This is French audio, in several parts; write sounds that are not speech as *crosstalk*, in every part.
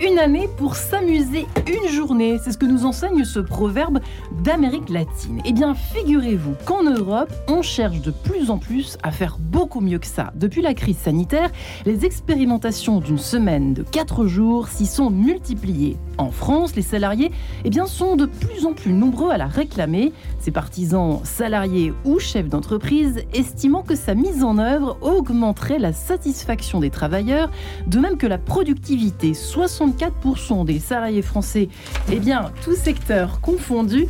une année pour s'amuser une journée. C'est ce que nous enseigne ce proverbe d'Amérique latine. Eh bien, figurez-vous qu'en Europe, on cherche de plus en plus à faire beaucoup mieux que ça. Depuis la crise sanitaire, les expérimentations d'une semaine de 4 jours s'y sont multipliées. En France, les salariés eh bien, sont de plus en plus nombreux à la réclamer. Ces partisans, salariés ou chefs d'entreprise, estimant que sa mise en œuvre augmenterait la satisfaction des travailleurs, de même que la productivité. 64% des salariés français, eh bien, tous secteurs confondus,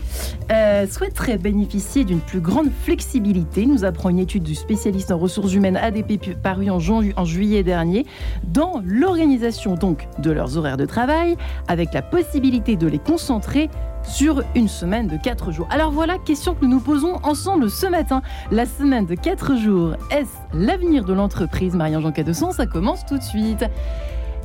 euh, souhaiteraient bénéficier d'une plus grande flexibilité. Nous apprend une étude du spécialiste en ressources humaines ADP parue en, en juillet dernier dans l'organisation donc de leurs horaires de travail, avec la possibilité de les concentrer sur une semaine de 4 jours. Alors voilà, question que nous nous posons ensemble ce matin. La semaine de 4 jours, est-ce l'avenir de l'entreprise? Marie-Jean Cadesson, ça commence tout de suite.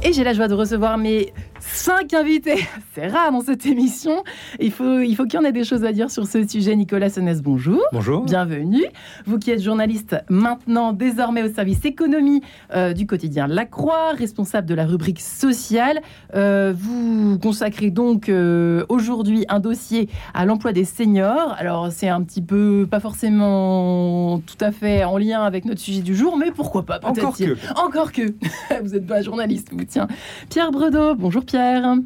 Et j'ai la joie de recevoir mes cinq invités. *laughs* C'est rare dans cette émission. Il faut, il faut qu'il y en ait des choses à dire sur ce sujet. Nicolas Senès, bonjour. Bonjour. Bienvenue. Vous qui êtes journaliste maintenant, désormais au service économie euh, du quotidien La Croix, responsable de la rubrique sociale. Euh, vous consacrez donc euh, aujourd'hui un dossier à l'emploi des seniors. Alors, c'est un petit peu, pas forcément tout à fait en lien avec notre sujet du jour, mais pourquoi pas Encore que. Encore que. *laughs* vous n'êtes pas journaliste, vous, tiens. Pierre Bredeau, bonjour Pierre.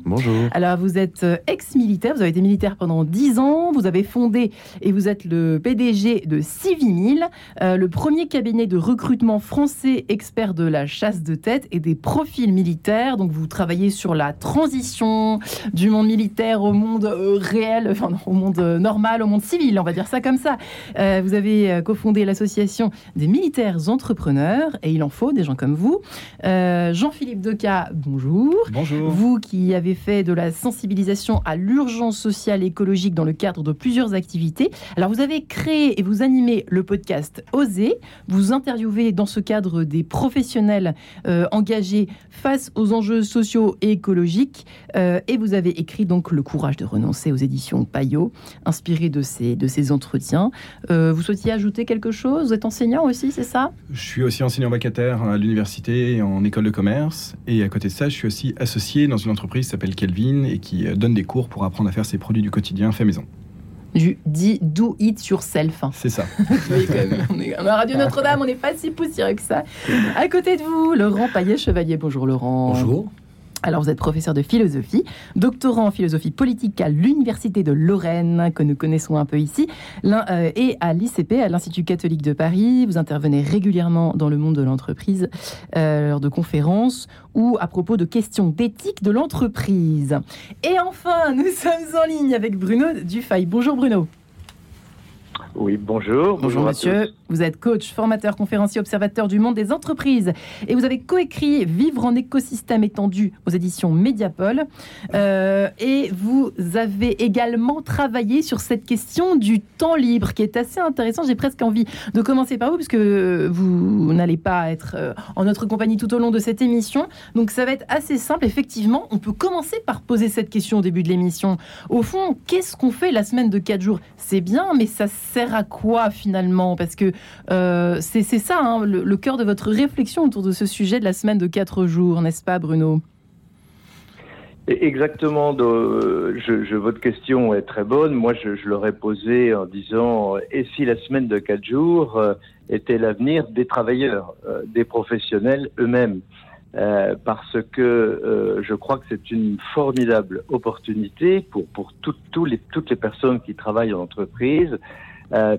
Bonjour. Alors, vous êtes euh, ex-militaire, vous avez été militaire pendant 10 ans, vous avez fondé et vous êtes le PDG de Civimil, euh, le premier cabinet de recrutement français expert de la chasse de tête et des profils militaires. Donc, vous travaillez sur la transition du monde militaire au monde euh, réel, enfin, au monde euh, normal, au monde civil, on va dire ça comme ça. Euh, vous avez euh, cofondé l'association des militaires entrepreneurs, et il en faut des gens comme vous. Euh, Jean-Philippe Deca, bonjour. Bonjour. Vous qui avez fait de la sensibilisation à l'urgence sociale et écologique dans le cadre de plusieurs activités. Alors vous avez créé et vous animez le podcast Oser. Vous interviewez dans ce cadre des professionnels euh, engagés face aux enjeux sociaux et écologiques. Euh, et vous avez écrit donc Le courage de renoncer aux éditions Payot, inspiré de ces, de ces entretiens. Euh, vous souhaitiez ajouter quelque chose? Vous êtes enseignant aussi, c'est ça? Je suis aussi enseignant vacataire à l'université en école de commerce. Et à côté de ça, je suis aussi associé dans une entreprise qui s'appelle Kelvin et qui euh, donne des cours pour apprendre à faire ses produits du quotidien fait maison. Du dit do it yourself. C'est ça. *laughs* Oui. On est à la Radio Notre-Dame, on n'est pas si poussiéreux que ça. À côté de vous, Laurent Paillet-Chevalier. Bonjour Laurent. Bonjour. Alors, vous êtes professeur de philosophie, doctorant en philosophie politique à l'Université de Lorraine, que nous connaissons un peu ici, euh, et à l'ICP, à l'Institut catholique de Paris. Vous intervenez régulièrement dans le monde de l'entreprise euh, lors de conférences ou à propos de questions d'éthique de l'entreprise. Et enfin, nous sommes en ligne avec Bruno Dufay. Bonjour Bruno. Oui, bonjour. Bonjour monsieur, tous. vous êtes coach, formateur, conférencier, observateur du monde des entreprises et vous avez coécrit Vivre en écosystème étendu aux éditions Mediapol Euh, et vous avez également travaillé sur cette question du temps libre qui est assez intéressant. J'ai presque envie de commencer par vous puisque vous n'allez pas être euh, en notre compagnie tout au long de cette émission. Donc ça va être assez simple. Effectivement, on peut commencer par poser cette question au début de l'émission. Au fond, qu'est-ce qu'on fait la semaine de 4 jours? C'est bien, mais ça sert à quoi finalement? Parce que euh, c'est ça hein, le, cœur de votre réflexion autour de ce sujet de la semaine de 4 jours, n'est-ce pas Bruno? Exactement. je- votre question est très bonne. Moi, je, l'aurais posée en disant euh, et si la semaine de quatre jours euh, était l'avenir des travailleurs, euh, des professionnels eux-mêmes? Euh, parce que euh, je crois que c'est une formidable opportunité pour, pour toutes les personnes qui travaillent en entreprise euh,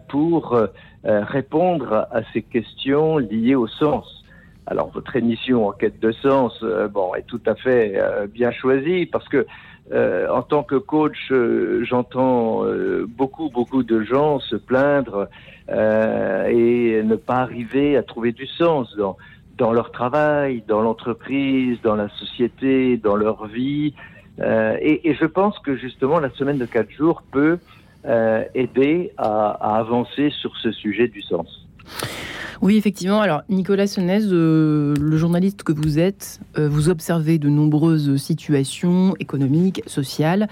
pour euh, euh, répondre à ces questions liées au sens. Alors votre émission en quête de sens, euh, bon, est tout à fait euh, bien choisie parce que euh, en tant que coach, euh, j'entends euh, beaucoup beaucoup de gens se plaindre euh, et ne pas arriver à trouver du sens dans dans leur travail, dans l'entreprise, dans la société, dans leur vie. Euh, et, et je pense que justement la semaine de quatre jours peut euh, aider à, à avancer sur ce sujet du sens. Oui, effectivement. Alors, Nicolas Senez, euh, le journaliste que vous êtes, euh, vous observez de nombreuses situations économiques, sociales.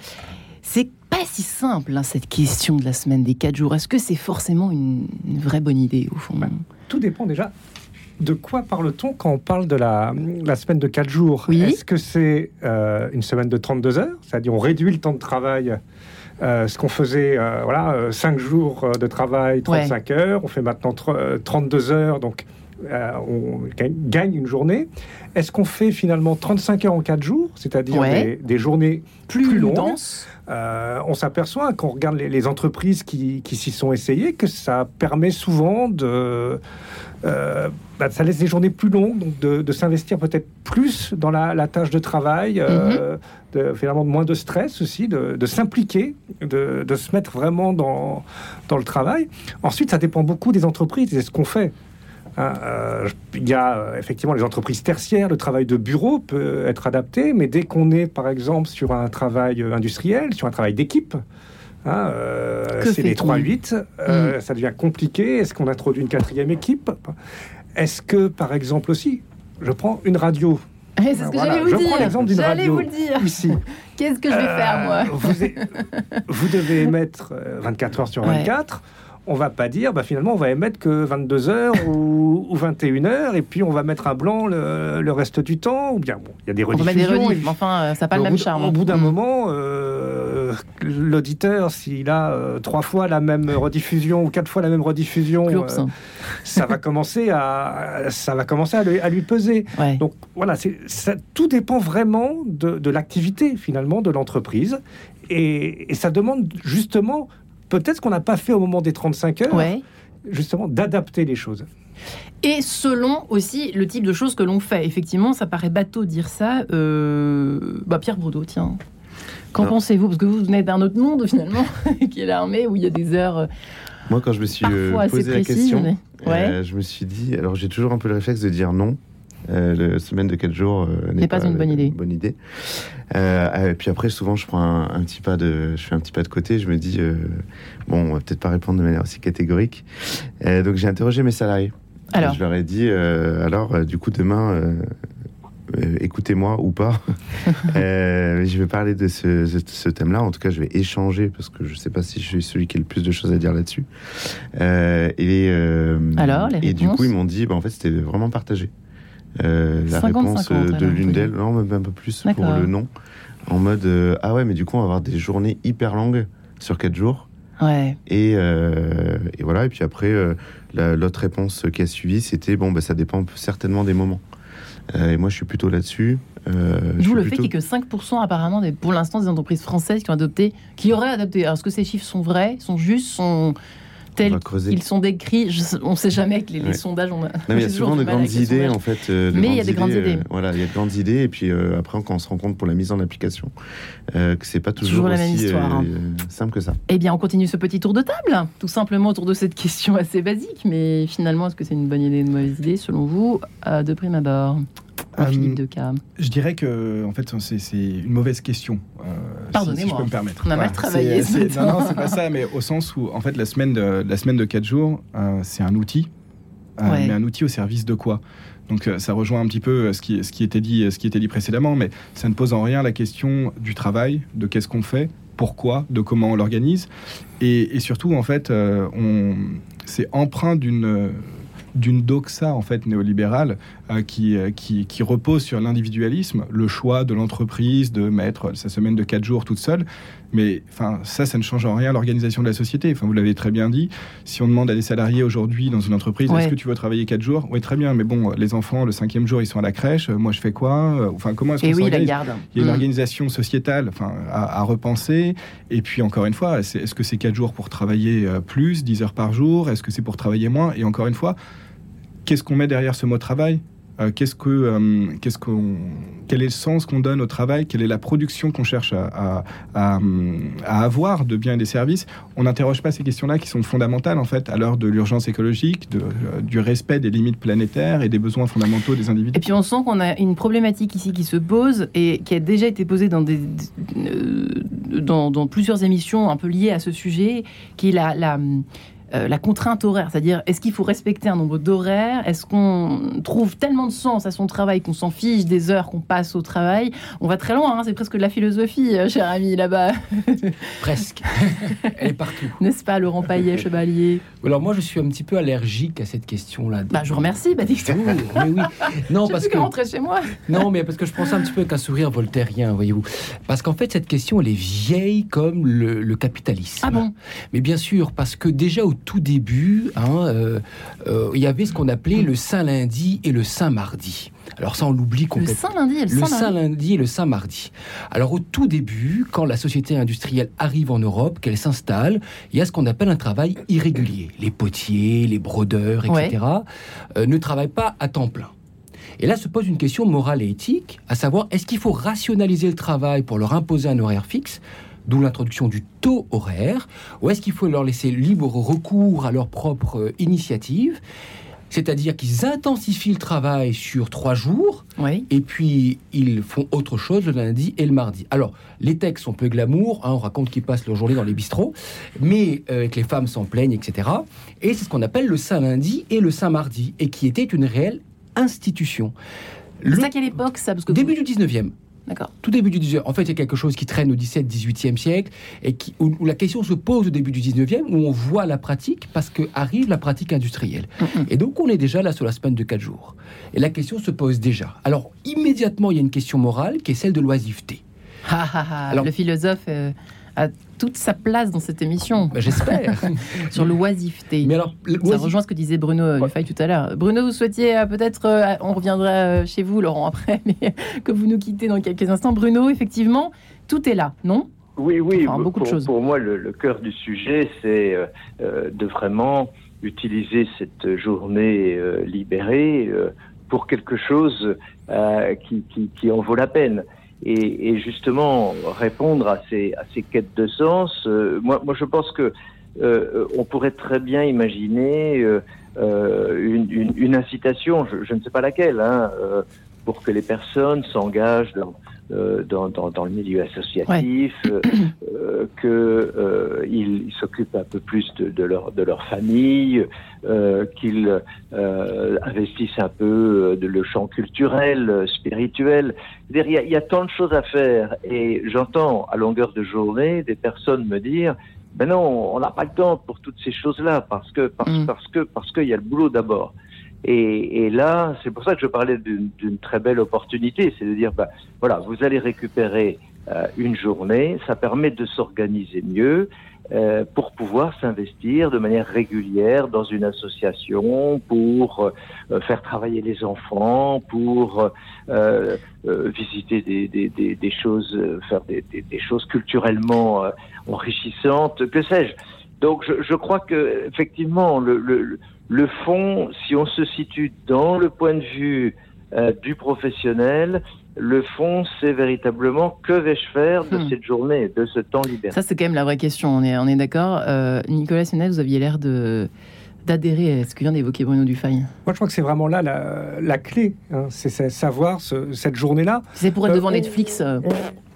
C'est pas si simple, hein, cette question de la semaine des quatre jours. Est-ce que c'est forcément une, une vraie bonne idée, au fond? Tout dépend déjà de quoi parle-t-on quand on parle de la, la semaine de 4 jours? Est-ce que c'est euh, une semaine de 32 heures? C'est-à-dire on réduit le temps de travail euh, ce qu'on faisait, euh, voilà, 5 jours de travail, 35 heures, on fait maintenant 32 heures, donc on gagne une journée. Est-ce qu'on fait finalement 35 heures en 4 jours, c'est-à-dire des, journées plus, longues On s'aperçoit, quand on regarde les, entreprises qui, qui s'y sont essayées, que ça permet souvent de euh, bah, ça laisse des journées plus longues, donc de, s'investir peut-être plus dans la, tâche de travail, euh, mhm. de, finalement moins de stress aussi, de, s'impliquer, de, se mettre vraiment dans, dans le travail. Ensuite, ça dépend beaucoup des entreprises et ce qu'on fait. Hein, euh, il y a effectivement les entreprises tertiaires, le travail de bureau peut être adapté, mais dès qu'on est par exemple sur un travail industriel, sur un travail d'équipe, Hein, euh, c'est les 3-8. Euh, mm. Ça devient compliqué. Est-ce qu'on introduit une quatrième équipe? Est-ce que, par exemple aussi, je prends une radio? C'est ce que j'allais vous je prends l'exemple d'une radio vous le dire. ici. *laughs* Qu'est-ce que je vais faire, moi? Vous, vous, devez émettre 24 heures sur 24 on va pas dire, bah, finalement, on va émettre que 22 heures ou, 21 heures, et puis on va mettre un blanc le, reste du temps, ou bien, bon, il y a des rediffusions. mais enfin, euh, ça n'a pas le même charme. Au bout d'un mm. moment, euh, l'auditeur, s'il a euh, trois fois la même rediffusion ou quatre fois la même rediffusion, ça va commencer à, ça va commencer à lui, peser. Donc voilà, ça, tout dépend vraiment de, l'activité finalement de l'entreprise, et, et ça demande justement peut-être qu'on n'a pas fait au moment des 35 heures, justement, d'adapter les choses. Et selon aussi le type de choses que l'on fait. Effectivement, ça paraît bateau de dire ça. Euh, bah, Pierre Broudot, tiens. Qu'en pensez-vous? Parce que vous venez d'un autre monde, finalement, *laughs* qui est l'armée, où il y a des heures. Euh, Moi, quand je me suis euh, posé la question, je me suis dit. Alors, j'ai toujours un peu le réflexe de dire non. Euh, la semaine de 4 jours euh, n'est pas, une bonne idée. Bonne idée. Euh, et puis après, souvent, je prends un, petit pas de, je fais un petit pas de côté. Je me dis, bon, on va peut-être pas répondre de manière aussi catégorique. donc j'ai interrogé mes salariés. Alors, je leur ai dit, alors, du coup, demain. écoutez-moi ou pas. *laughs* je vais parler de ce, ce thème-là. En tout cas, je vais échanger parce que je ne sais pas si je suis celui qui a le plus de choses à dire là-dessus. et, Alors, les et du coup, ils m'ont dit, bah, en fait, c'était vraiment partagé. Euh, la réponse de l'une d'elles, non, même un peu plus pour le nom, en mode euh, ah ouais, mais du coup, on va avoir des journées hyper longues sur 4 jours. Ouais. Et, euh, et, voilà, et puis après, l'autre réponse qui a suivi, c'était bon, bah, ça dépend certainement des moments. et moi, je suis plutôt là-dessus. D'où le fait qu'il n'y ait que 5% apparemment, des, pour l'instant, des entreprises françaises qui ont adopté, qui auraient adopté. Alors, est-ce que ces chiffres sont vrais, sont justes, sont tels qu'ils sont décrits. on ne sait jamais avec les, sondages. On il y a souvent de grandes idées, en fait. Euh, Mais il y a *laughs* des grandes idées. Euh, voilà, il y a de grandes idées. Et puis euh, après, quand on se rend compte pour la mise en application, que c'est pas toujours, aussi hein. simple que ça. Eh bien, on continue ce petit tour de table, tout simplement autour de cette question assez basique. Mais finalement, est-ce que c'est une bonne idée ou une mauvaise idée, selon vous, de prime abord? Philippe de Cam Je dirais que en fait c'est une mauvaise question. Pardonnez-moi. Si, je peux me permettre. On a mal travaillé. non, non, c'est pas ça, mais au sens où en fait la semaine de la semaine de 4 jours, euh, c'est un outil, euh, mais un outil au service de quoi? Donc euh, ça rejoint un petit peu ce qui, ce qui, était dit, ce qui était dit précédemment, mais ça ne pose en rien la question du travail, de qu'est-ce qu'on fait, pourquoi, de comment on l'organise, et, et, surtout en fait, c'est empreint d'une d'une doxa en fait néolibérale euh, qui, euh, qui, qui, repose sur l'individualisme, le choix de l'entreprise de mettre sa semaine de 4 jours toute seule. Mais enfin, ça, ça ne change en rien l'organisation de la société. Enfin, vous l'avez très bien dit. Si on demande à des salariés aujourd'hui dans une entreprise, est-ce que tu veux travailler 4 jours? Oui, très bien. Mais bon, les enfants, le cinquième jour, ils sont à la crèche. Moi, je fais quoi? Enfin, comment est-ce qu'on oui, Il y a une mm. organisation sociétale enfin, à, repenser. Et puis, encore une fois, est-ce que c'est 4 jours pour travailler euh, plus, 10 heures par jour? Est-ce que c'est pour travailler moins? Et encore une fois, qu'est-ce qu'on met derrière ce mot travail? Euh, qu'est-ce que, euh, qu'est-ce qu'on, quel est le sens qu'on donne au travail, quelle est la production qu'on cherche à, avoir de biens et des services? On n'interroge pas ces questions-là qui sont fondamentales en fait à l'heure de l'urgence écologique, euh, du respect des limites planétaires et des besoins fondamentaux des individus. Et puis on sent qu'on a une problématique ici qui se pose et qui a déjà été posée dans, des, dans plusieurs émissions un peu liées à ce sujet, qui est la, la euh, la contrainte horaire, c'est-à-dire est-ce qu'il faut respecter un nombre d'horaires? Est-ce qu'on trouve tellement de sens à son travail qu'on s'en fiche des heures qu'on passe au travail? On va très loin, hein, c'est presque de la philosophie, euh, cher ami, là-bas. *laughs* presque. Elle est partout. N'est-ce pas, Laurent Paillet, *laughs* chevalier? Alors moi, je suis un petit peu allergique à cette question-là. Bah, je vous remercie, Baptiste. Oui, oui. *laughs* Non, parce que rentrer chez moi. Non, mais parce que je pense un petit peu avec un sourire voltairien, voyez-vous. Parce qu'en fait, cette question, elle est vieille comme le, capitalisme. Ah bon? Mais bien sûr, parce que déjà au tout début, hein, euh, euh, il y avait ce qu'on appelait le Saint lundi et le Saint mardi. Alors ça, on l'oublie complètement. Le Saint lundi et le, le Saint, lundi et le Saint mardi. Alors au tout début, quand la société industrielle arrive en Europe, qu'elle s'installe, il y a ce qu'on appelle un travail irrégulier. Les potiers, les brodeurs, etc. Euh, ne travaillent pas à temps plein. Et là se pose une question morale et éthique, à savoir est-ce qu'il faut rationaliser le travail pour leur imposer un horaire fixe d'où l'introduction du taux horaire, ou est-ce qu'il faut leur laisser libre recours à leur propre euh, initiative c'est-à-dire qu'ils intensifient le travail sur trois jours, et puis ils font autre chose le lundi et le mardi. Alors, les textes sont peu glamour, hein, on raconte qu'ils passent leur journée dans les bistrots, mais euh, que les femmes s'en plaignent, etc. Et c'est ce qu'on appelle le Saint lundi et le Saint mardi, et qui était une réelle institution. C'est à quelle époque ça Parce que Début du 19e. D'accord. Tout début du 19e. En fait, c'est quelque chose qui traîne au 17, 18e siècle et qui, où, la question se pose au début du 19e, où on voit la pratique parce que arrive la pratique industrielle. Et donc, on est déjà là sur la semaine de 4 jours. Et la question se pose déjà. Alors, immédiatement, il y a une question morale qui est celle de l'oisiveté. Alors, le philosophe euh, a toute sa place dans cette émission. Bah, j'espère. *laughs* Sur l'oisiveté. Mais alors, ça rejoint ce que disait Bruno Dufay tout à l'heure. Bruno, vous souhaitiez euh, peut-être, euh, on reviendra euh, chez vous, Laurent, après, *laughs* mais que vous nous quittez dans quelques instants. Bruno, effectivement, tout est là, non? Oui, oui. beaucoup pour, de choses. pour moi, le, cœur du sujet, c'est de vraiment utiliser cette journée libérée pour quelque chose qui, qui, en vaut la peine et, et, justement répondre à ces, à ces quêtes de sens. Euh, moi, moi, je pense que euh, on pourrait très bien imaginer euh, euh une, une, une, incitation, je, je, ne sais pas laquelle, hein, euh, pour que les personnes s'engagent dans, dans, dans, dans, le milieu associatif, ouais. euh, qu'ils euh, ils s'occupent un peu plus de, de, leur, de leur famille, euh, qu'ils euh, investissent un peu de le champ culturel, spirituel. Il y, a, il y a tant de choses à faire et j'entends à longueur de journée des personnes me dire ben non, on n'a pas le temps pour toutes ces choses-là parce que parce, mm. parce que parce qu'il y a le boulot d'abord. Et, et, là, c'est pour ça que je parlais d'une très belle opportunité, c'est de dire, bah, voilà, vous allez récupérer euh, une journée, ça permet de s'organiser mieux euh, pour pouvoir s'investir de manière régulière dans une association, pour euh, faire travailler les enfants, pour euh, euh, visiter des, des, des, des, choses, faire des, choses culturellement enrichissantes, que sais-je. Donc, je, je, crois que effectivement, le, le le fond, si on se situe dans le point de vue euh, du professionnel, le fond, c'est véritablement que vais-je faire de hmm. cette journée, de ce temps libéré Ça, c'est quand même la vraie question, on est, on est d'accord. Euh, Nicolas Sénat, vous aviez l'air de d'adhérer à ce que vient d'évoquer Bruno Dufay Moi, je crois que c'est vraiment là la, la clé. Hein. c'est savoir ce, cette journée-là. C'est pour être devant euh, Netflix. Euh.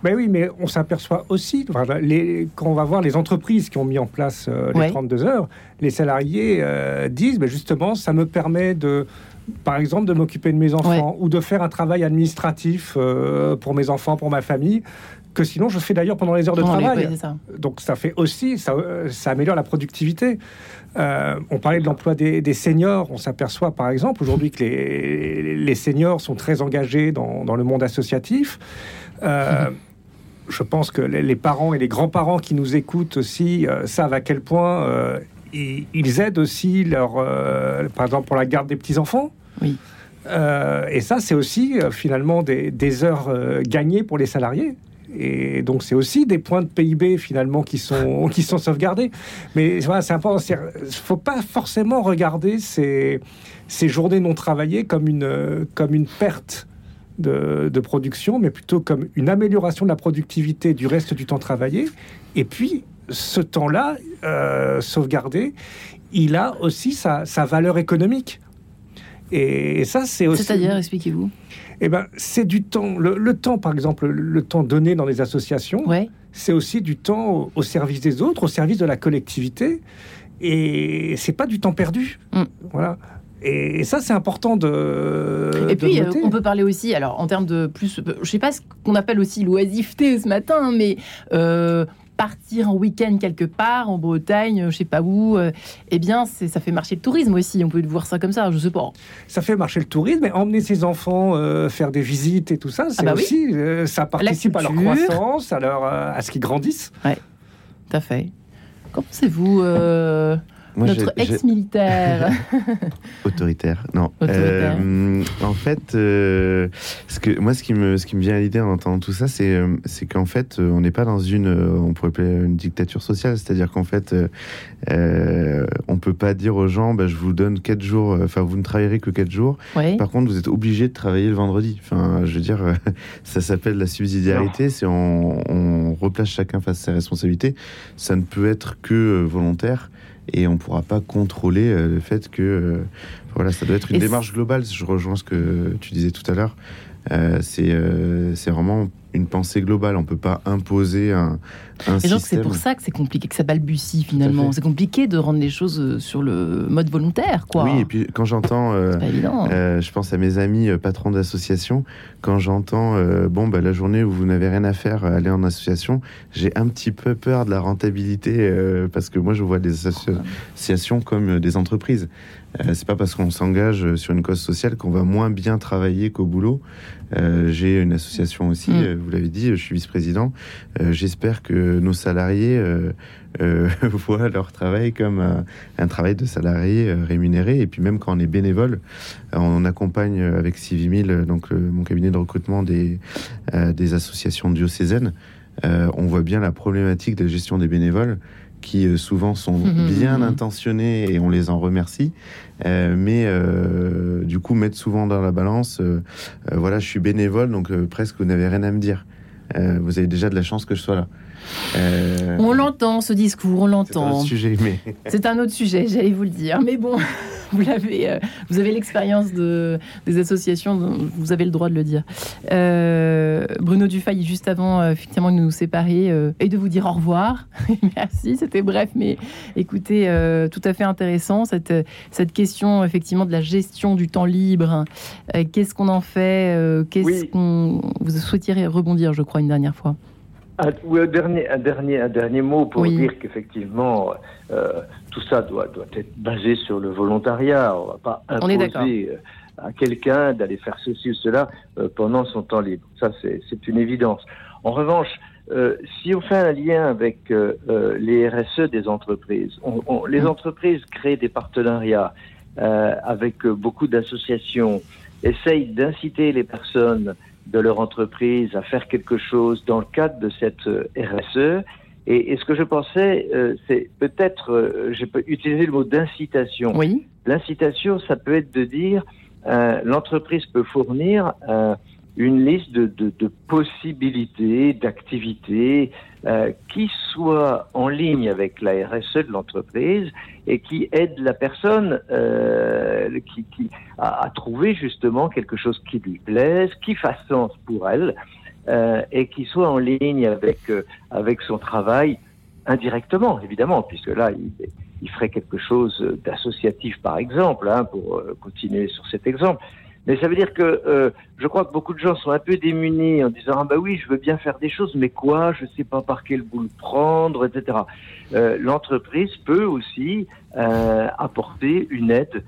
Ben oui, mais on s'aperçoit aussi, les, quand on va voir les entreprises qui ont mis en place euh, les 32 heures, les salariés disent ben justement, ça me permet de, par exemple, de m'occuper de mes enfants ou de faire un travail administratif pour mes enfants, pour ma famille que sinon je fais d'ailleurs pendant les heures de travail. Donc ça fait aussi, ça, ça améliore la productivité. Euh, on parlait de l'emploi des, seniors. On s'aperçoit par exemple aujourd'hui que les, seniors sont très engagés dans, le monde associatif. Euh, *laughs* je pense que les, parents et les grands-parents qui nous écoutent aussi euh, savent à quel point ils, aident aussi leur, par exemple pour la garde des petits enfants. Oui. et ça, c'est aussi finalement des heures gagnées pour les salariés. Et donc, c'est aussi des points de PIB finalement qui sont, *laughs* qui sont sauvegardés. Mais voilà, c'est important. Il ne faut pas forcément regarder ces, ces journées non travaillées comme une, comme une perte de, de, production, mais plutôt comme une amélioration de la productivité du reste du temps travaillé. Et puis, ce temps-là, euh, sauvegardé, il a aussi sa, sa valeur économique. Et, ça, c'est aussi. C'est-à-dire, expliquez-vous eh ben, c'est du temps. Le, temps, par exemple, le, temps donné dans les associations, c'est aussi du temps au, service des autres, au service de la collectivité. Et c'est pas du temps perdu. Mm. Voilà. Et ça, c'est important de. Et puis, euh, on peut parler aussi, alors en termes de plus, je sais pas ce qu'on appelle aussi l'oisiveté ce matin, mais euh, partir en week-end quelque part, en Bretagne, je sais pas où, euh, eh bien, ça fait marcher le tourisme aussi. On peut voir ça comme ça, je sais pas. Ça fait marcher le tourisme, mais emmener ses enfants faire des visites et tout ça, c'est ah bah aussi, ça participe à leur croissance, à, leur, à ce qu'ils grandissent. Ouais, tout à fait. Comment pensez-vous notre ex-militaire. *laughs* Autoritaire, non. Euh, en fait, euh, ce que, moi, ce qui, me, ce qui me vient à l'idée en entendant tout ça, c'est euh, c'est qu'en fait, on n'est pas dans une, on pourrait appeler une dictature sociale. C'est-à-dire qu'en fait, euh, on peut pas dire aux gens, bah, je vous donne quatre jours, enfin, vous ne travaillerez que quatre jours. Par contre, vous êtes obligé de travailler le vendredi. Enfin, je veux dire, *laughs* ça s'appelle la subsidiarité. C'est on, on replace chacun face à ses responsabilités. Ça ne peut être que volontaire et on ne pourra pas contrôler euh, le fait que euh, voilà, ça doit être une démarche globale. Je rejoins ce que tu disais tout à l'heure. Euh, c'est vraiment une pensée globale. On peut pas imposer un, un Et c'est pour ça que c'est compliqué, que ça balbutie finalement. C'est compliqué de rendre les choses euh, sur le mode volontaire, quoi. Oui, et puis quand j'entends, euh, euh, je pense à mes amis patrons d'association, quand j'entends, bon, bah, la journée où vous n'avez rien à faire, aller en association, j'ai un petit peu peur de la rentabilité parce que moi, je vois des associations comme des entreprises. C'est pas parce qu'on s'engage sur une cause sociale qu'on va moins bien travailler qu'au boulot. j'ai une association aussi, mm. vous l'avez dit, je suis vice-président. J'espère que nos salariés euh, euh, *laughs* voient leur travail comme un, travail de salarié euh, rémunéré. Et puis même quand on est bénévole, on accompagne avec Civimil, donc mon cabinet de recrutement des, des associations diocésaines. on voit bien la problématique de la gestion des bénévoles qui souvent sont mhm. bien intentionnés et on les en remercie, mais du coup mettent souvent dans la balance, voilà, je suis bénévole, donc presque vous n'avez rien à me dire. vous avez déjà de la chance que je sois là. Euh, on l'entend, ce discours, on l'entend. C'est un autre sujet, j'allais vous le dire. Mais bon, *laughs* vous l'avez, euh, vous avez l'expérience de, des associations, vous avez le droit de le dire. Euh, Bruno Dufay, juste avant effectivement de nous séparer et de vous dire au revoir. *laughs* Merci, c'était bref, mais écoutez, tout à fait intéressant cette, cette question effectivement de la gestion du temps libre. Qu'est-ce qu'on en fait Qu'est-ce qu'on vous souhaitiez rebondir, je crois, une dernière fois. Un, un, dernier, un, dernier, un dernier mot pour dire qu'effectivement, euh, tout ça doit, doit être basé sur le volontariat. On ne va pas imposer euh, à quelqu'un d'aller faire ceci ou cela euh, pendant son temps libre. Ça, c'est une évidence. En revanche, euh, si on fait un lien avec euh, euh, les RSE des entreprises, on, on, les entreprises créent des partenariats avec beaucoup d'associations, essayent d'inciter les personnes de leur entreprise à faire quelque chose dans le cadre de cette euh, RSE. Et, ce que je pensais, euh, c'est peut-être, euh, je peux utiliser le mot d'incitation. Oui. L'incitation, ça peut être de dire, l'entreprise peut fournir une liste de, de, de possibilités, d'activités euh, qui soient en ligne avec la RSE de l'entreprise et qui aident la personne euh, qui, qui à, à, trouver justement quelque chose qui lui plaise, qui fasse sens pour elle euh, et qui soit en ligne avec euh, avec son travail indirectement évidemment puisque là il, il ferait quelque chose d'associatif par exemple hein, pour euh, continuer sur cet exemple mais ça veut dire que euh, je crois que beaucoup de gens sont un peu démunis en disant ah bah oui je veux bien faire des choses mais quoi je sais pas par quel bout le prendre etc. Euh, L'entreprise peut aussi apporter une aide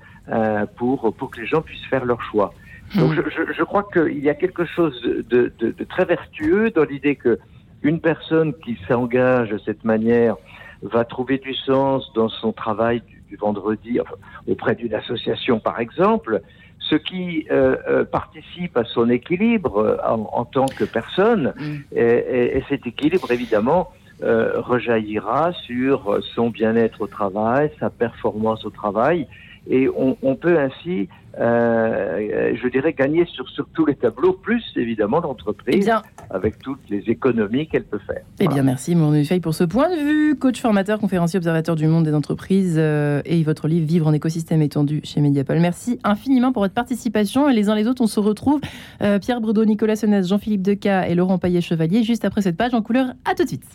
pour pour que les gens puissent faire leur choix. Donc je, je, je crois qu'il y a quelque chose de, de, de très vertueux dans l'idée que une personne qui s'engage de cette manière va trouver du sens dans son travail du, du vendredi enfin, auprès d'une association par exemple ce qui euh, euh, participe à son équilibre euh, en, en, tant que personne. Mm. Et, et, et, cet équilibre, évidemment, euh, rejaillira sur son bien-être au travail, sa performance au travail. Et on, on peut ainsi euh, je dirais, gagner sur, sur tous les tableaux, plus évidemment l'entreprise, eh avec toutes les économies qu'elle peut faire. Eh bien, merci, mon Fay, pour ce point de vue. Coach formateur, conférencier, observateur du monde des entreprises euh, et votre livre Vivre en écosystème étendu chez Mediapol. Merci infiniment pour votre participation. Et les uns les autres, on se retrouve. Euh, Pierre Brudeau, Nicolas Senez, Jean-Philippe Deca et Laurent Paillet-Chevalier, juste après cette page en couleur. À tout de suite.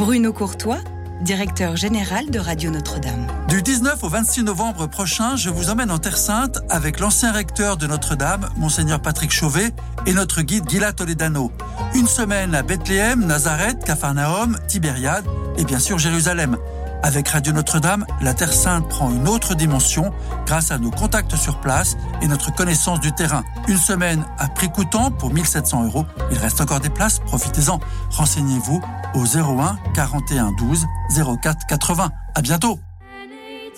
Bruno Courtois, directeur général de Radio Notre-Dame. Du 19 au 26 novembre prochain, je vous emmène en Terre Sainte avec l'ancien recteur de Notre-Dame, Monseigneur Patrick Chauvet, et notre guide Gila Toledano. Une semaine à Bethléem, Nazareth, Capharnaüm, Tibériade et bien sûr Jérusalem. Avec Radio Notre-Dame, la Terre Sainte prend une autre dimension grâce à nos contacts sur place et notre connaissance du terrain. Une semaine à prix coûtant pour 1700 euros. Il reste encore des places, profitez-en. Renseignez-vous au 01 41 12 04 80. À bientôt.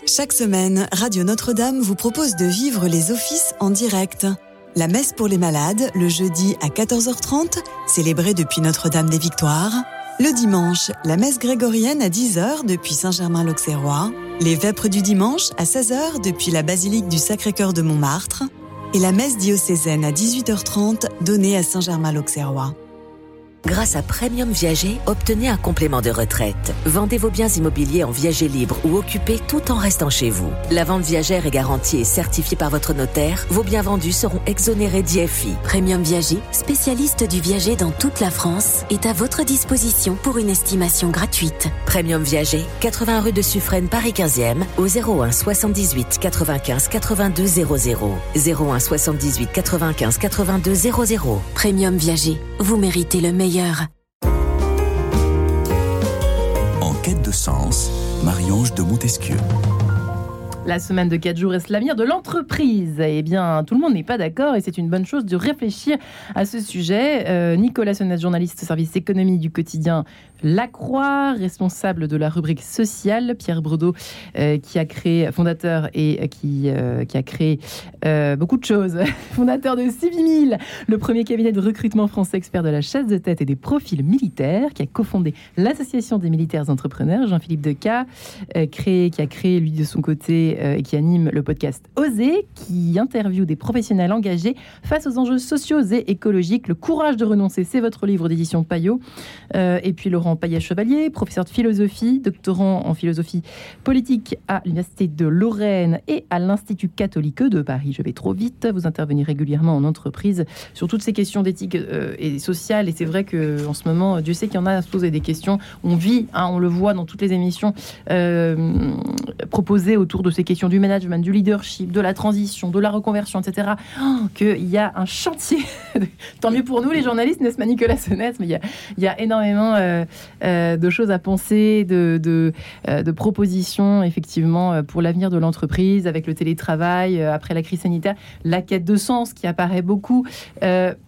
Chaque semaine, Radio Notre-Dame vous propose de vivre les offices en direct. La messe pour les malades, le jeudi à 14h30, célébrée depuis Notre-Dame des Victoires. Le dimanche, la messe grégorienne à 10h depuis Saint-Germain-l'Auxerrois. Les vêpres du dimanche à 16h depuis la basilique du Sacré-Cœur de Montmartre. Et la messe diocésaine à 18h30 donnée à Saint-Germain-l'Auxerrois. Grâce à Premium Viager, obtenez un complément de retraite. Vendez vos biens immobiliers en viager libre ou occupés tout en restant chez vous. La vente viagère est garantie et certifiée par votre notaire. Vos biens vendus seront exonérés d'IFI. Premium Viager, spécialiste du viager dans toute la France, est à votre disposition pour une estimation gratuite. Premium Viager, 80 rue de Suffren, Paris 15e, au 01 78 95 82 00. 01 78 95 82 00. Premium Viager, vous méritez le meilleur en quête de sens, Marie-Ange de Montesquieu. La semaine de 4 jours est l'avenir de l'entreprise? Eh bien, tout le monde n'est pas d'accord et c'est une bonne chose de réfléchir à ce sujet. Euh, Nicolas Sonnet, journaliste service économie du quotidien Lacroix, responsable de la rubrique sociale, Pierre Bredeau, euh, qui a créé, fondateur et qui, euh, qui a créé euh, beaucoup de choses, *laughs* fondateur de Civimil, le premier cabinet de recrutement français expert de la chasse de tête et des profils militaires, qui a cofondé l'association des militaires entrepreneurs, Jean-Philippe Deca, créé, qui a créé lui de son côté et qui anime le podcast Oser, qui interviewe des professionnels engagés face aux enjeux sociaux et écologiques. Le courage de renoncer, c'est votre livre d'édition Payot. et puis Laurent Laurent chevalier professeur de philosophie, doctorant en philosophie politique à l'Université de Lorraine et à l'Institut catholique de Paris. Je vais trop vite. Vous intervenir régulièrement en entreprise sur toutes ces questions d'éthique euh, et sociale. Et c'est vrai qu'en ce moment, Dieu sait qu'il y en a à se poser des questions. On vit, hein, on le voit dans toutes les émissions euh, proposées autour de ces questions du management, du leadership, de la transition, de la reconversion, etc. Oh, qu'il y a un chantier. *laughs* Tant mieux pour nous, les journalistes, n'est-ce pas, Nicolas Sonnès Mais il y a, énormément euh, euh, de choses à penser, de, de, euh, propositions effectivement euh, pour l'avenir de l'entreprise avec le télétravail après la crise sanitaire, la quête de sens qui apparaît beaucoup.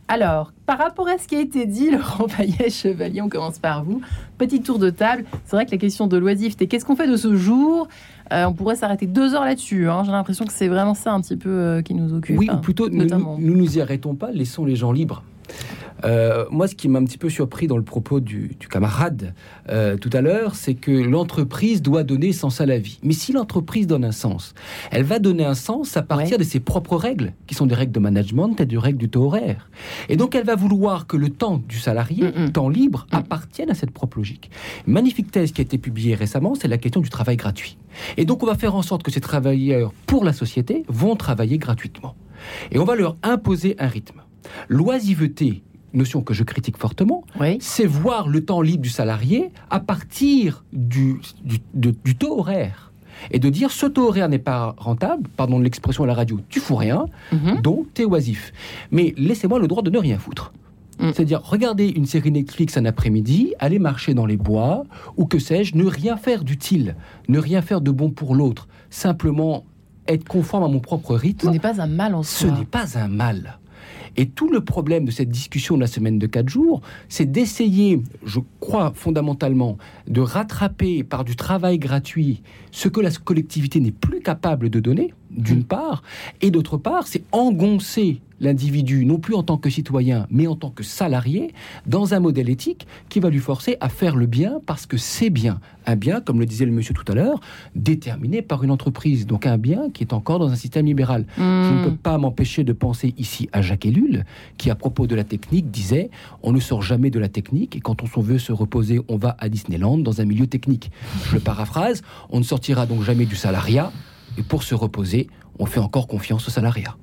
alors, par rapport à ce qui a été dit, *laughs* Laurent Payet, Chevalier, on commence par vous. Petit tour de table. C'est vrai que la question de l'oisiveté, qu'est-ce qu'on fait de ce jour? On pourrait s'arrêter deux heures là-dessus. Hein. J'ai l'impression que c'est vraiment ça un petit peu qui nous occupe. Oui, ou plutôt, notamment. nous nous y arrêtons pas, laissons les gens libres. Euh, moi, ce qui m'a un petit peu surpris dans le propos du, camarade euh, tout à l'heure, c'est que l'entreprise doit donner sens à la vie. Mais si l'entreprise donne un sens, elle va donner un sens à partir de ses propres règles, qui sont des règles de management et des règles du taux horaire. Et donc, elle va vouloir que le temps du salarié, temps libre, appartienne à cette propre logique. magnifique thèse qui a été publiée récemment, c'est la question du travail gratuit. Et donc, on va faire en sorte que ces travailleurs, pour la société, vont travailler gratuitement. Et on va leur imposer un rythme. L'oisiveté, notion que je critique fortement, c'est voir le temps libre du salarié à partir du, du, taux horaire et de dire ce taux horaire n'est pas rentable, pardon de l'expression à la radio, tu fous rien, donc mhm. donc t'es oisif. Mais laissez-moi le droit de ne rien foutre. Mm. C'est-à-dire, regarder une série Netflix un après-midi, aller marcher dans les bois, ou que sais-je, ne rien faire d'utile, ne rien faire de bon pour l'autre, simplement être conforme à mon propre rythme. Ce n'est pas un mal en soi. Ce n'est pas un mal. Et tout le problème de cette discussion de la semaine de quatre jours, c'est d'essayer, je crois fondamentalement, de rattraper par du travail gratuit ce que la collectivité n'est plus capable de donner, d'une mm. part, et d'autre part, c'est engoncer l'individu, non plus en tant que citoyen, mais en tant que salarié, dans un modèle éthique qui va lui forcer à faire le bien parce que c'est bien. Un bien, comme le disait le monsieur tout à l'heure, déterminé par une entreprise. Donc un bien qui est encore dans un système libéral. Je ne hmm. peux pas m'empêcher de penser ici à Jacques Ellul, qui à propos de la technique disait on ne sort jamais de la technique et quand on veut se reposer, on va à Disneyland dans un milieu technique. Je le paraphrase, on ne sortira donc jamais du salariat et pour se reposer, on fait encore confiance au salariat.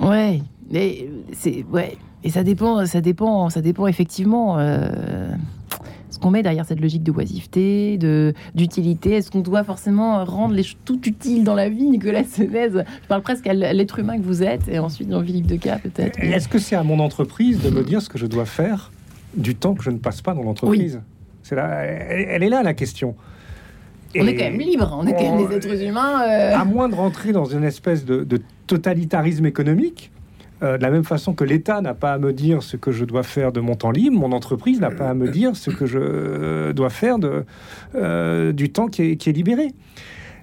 Ouais, mais c'est ouais, et ça dépend, ça dépend, ça dépend effectivement. Euh, ce qu'on met derrière cette logique de oisiveté, de d'utilité. Est-ce qu'on doit forcément rendre les choses tout utiles dans la vie, Nicolas Senez? Je parle presque à l'être humain que vous êtes, et ensuite Jean-Philippe Decas peut-être. Est-ce que c'est à mon entreprise de me dire ce que je dois faire du temps que je ne passe pas dans l'entreprise? C'est là, elle, est là la question. On est quand même libre, on est quand même des êtres humains. Euh. À moins de rentrer dans une espèce de, de totalitarisme économique, euh, de la même façon que l'État n'a pas à me dire ce que je dois faire de mon temps libre, mon entreprise n'a pas à me dire ce que je euh, dois faire de, euh, du temps qui est, libéré.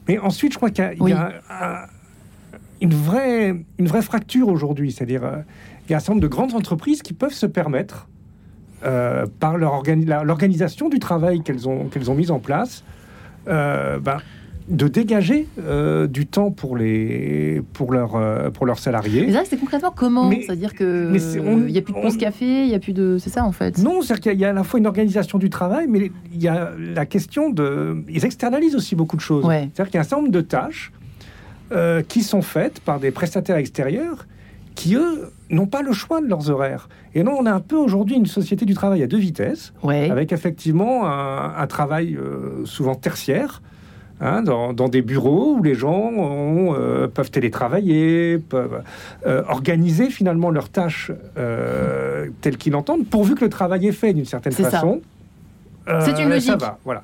Mais ensuite, je crois qu'il y a, une, vraie, une vraie fracture aujourd'hui. C'est-à-dire, il y a un certain nombre de grandes entreprises qui peuvent se permettre, par l'organisation du travail qu'elles ont, qu'elles ont mise en place, ben, de dégager euh, du temps pour les pour leurs euh, pour leurs salariés. Mais c'est concrètement comment C'est-à-dire que il n'y a plus de pause café, il y a plus de c'est ça en fait? Non, c'est-à-dire qu'il y a à la fois une organisation du travail, mais il y a la question de ils externalisent aussi beaucoup de choses. C'est-à-dire qu'il y a un certain nombre de tâches euh, qui sont faites par des prestataires extérieurs qui eux n'ont pas le choix de leurs horaires. Et non, on a un peu aujourd'hui une société du travail à deux vitesses, avec effectivement un, travail souvent tertiaire. Hein, dans, des bureaux où les gens euh, peuvent télétravailler, peuvent euh, organiser finalement leurs tâches euh, telles qu'ils l'entendent, pourvu que le travail est fait d'une certaine façon. C'est une logique. Ça va, voilà.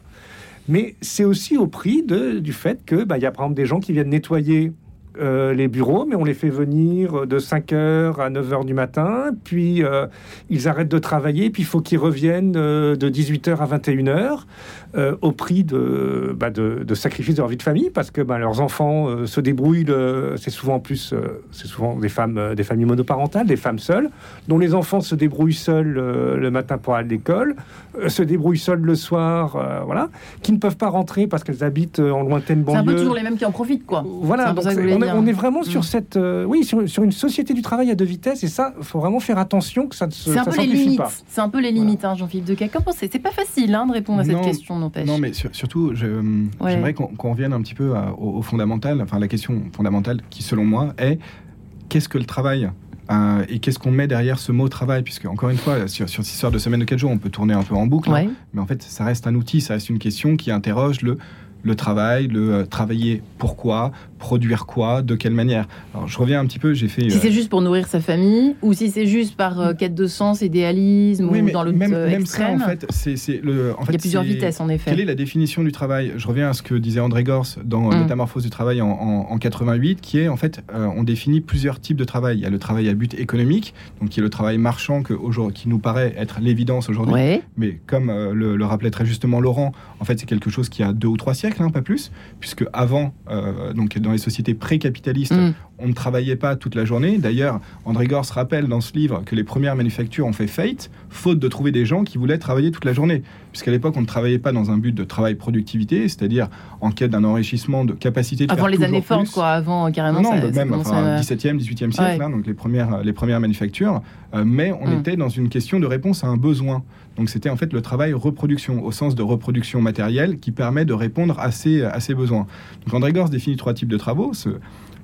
Mais c'est aussi au prix de, du fait que bah, y a par exemple des gens qui viennent nettoyer euh, les bureaux, mais on les fait venir de 5h à 9h du matin, puis euh, ils arrêtent de travailler, puis il faut qu'ils reviennent euh, de 18h à 21h au prix de, bah, de, de, sacrifice de leur vie de famille, parce que bah, leurs enfants se débrouillent, c'est souvent en plus, c'est souvent des femmes, des familles monoparentales, des femmes seules, dont les enfants se débrouillent seuls le matin pour aller à l'école, se débrouillent seuls le soir, voilà, qui ne peuvent pas rentrer parce qu'elles habitent en lointaine banlieue. C'est un peu toujours les mêmes qui en profitent, quoi. Voilà, on, est vraiment sur mm. cette, euh, oui, sur, une société du travail à deux vitesses, et ça, il faut vraiment faire attention que ça ne se C'est un, peu les limites. C'est un peu les limites, hein, Jean-Philippe. Qu'en pensez C'est? Pas facile hein, de répondre à cette question, n'empêche. Non, mais surtout, j'aimerais qu'on revienne un petit peu au, fondamental. Enfin, la question fondamentale, qui selon moi est qu'est-ce que le travail euh, et qu'est-ce qu'on met derrière ce mot travail? Puisque, encore une fois, sur, sur cette histoire de semaine de 4 jours, on peut tourner un peu en boucle, hein. mais en fait, ça reste un outil, ça reste une question qui interroge le le travail, le euh, travailler pourquoi, produire quoi, de quelle manière. Alors, je reviens un petit peu, j'ai fait... Si c'est euh, juste pour nourrir sa famille, ou si c'est juste par euh, quête de sens, idéalisme, ou dans le même, même ça, en fait, c'est le... En fait, Il y a plusieurs vitesses, en effet. Quelle est la définition du travail? Je reviens à ce que disait André Gors dans mm. Métamorphose du travail en, en, 88, qui est, en fait, on définit plusieurs types de travail. Il y a le travail à but économique, donc qui est le travail marchand que, qui nous paraît être l'évidence aujourd'hui. Mais comme le, le rappelait très justement Laurent, en fait, c'est quelque chose qui a deux ou trois siècles Hein, pas plus, puisque avant, euh, donc dans les sociétés pré-capitalistes, mm. on ne travaillait pas toute la journée. D'ailleurs, André Gors rappelle dans ce livre que les premières manufactures ont fait faillite, faute de trouver des gens qui voulaient travailler toute la journée. Puisqu'à l'époque, on ne travaillait pas dans un but de travail productivité, c'est-à-dire en quête d'un enrichissement de capacité de Avant les années fortes, quoi, avant carrément. Non, ça, même, enfin, 17e, 18e siècle, hein, donc les premières, les premières manufactures. Euh, mais on mm. était dans une question de réponse à un besoin. Donc c'était en fait le travail reproduction, au sens de reproduction matérielle, qui permet de répondre à ces, besoins. Donc André Gors définit trois types de travaux.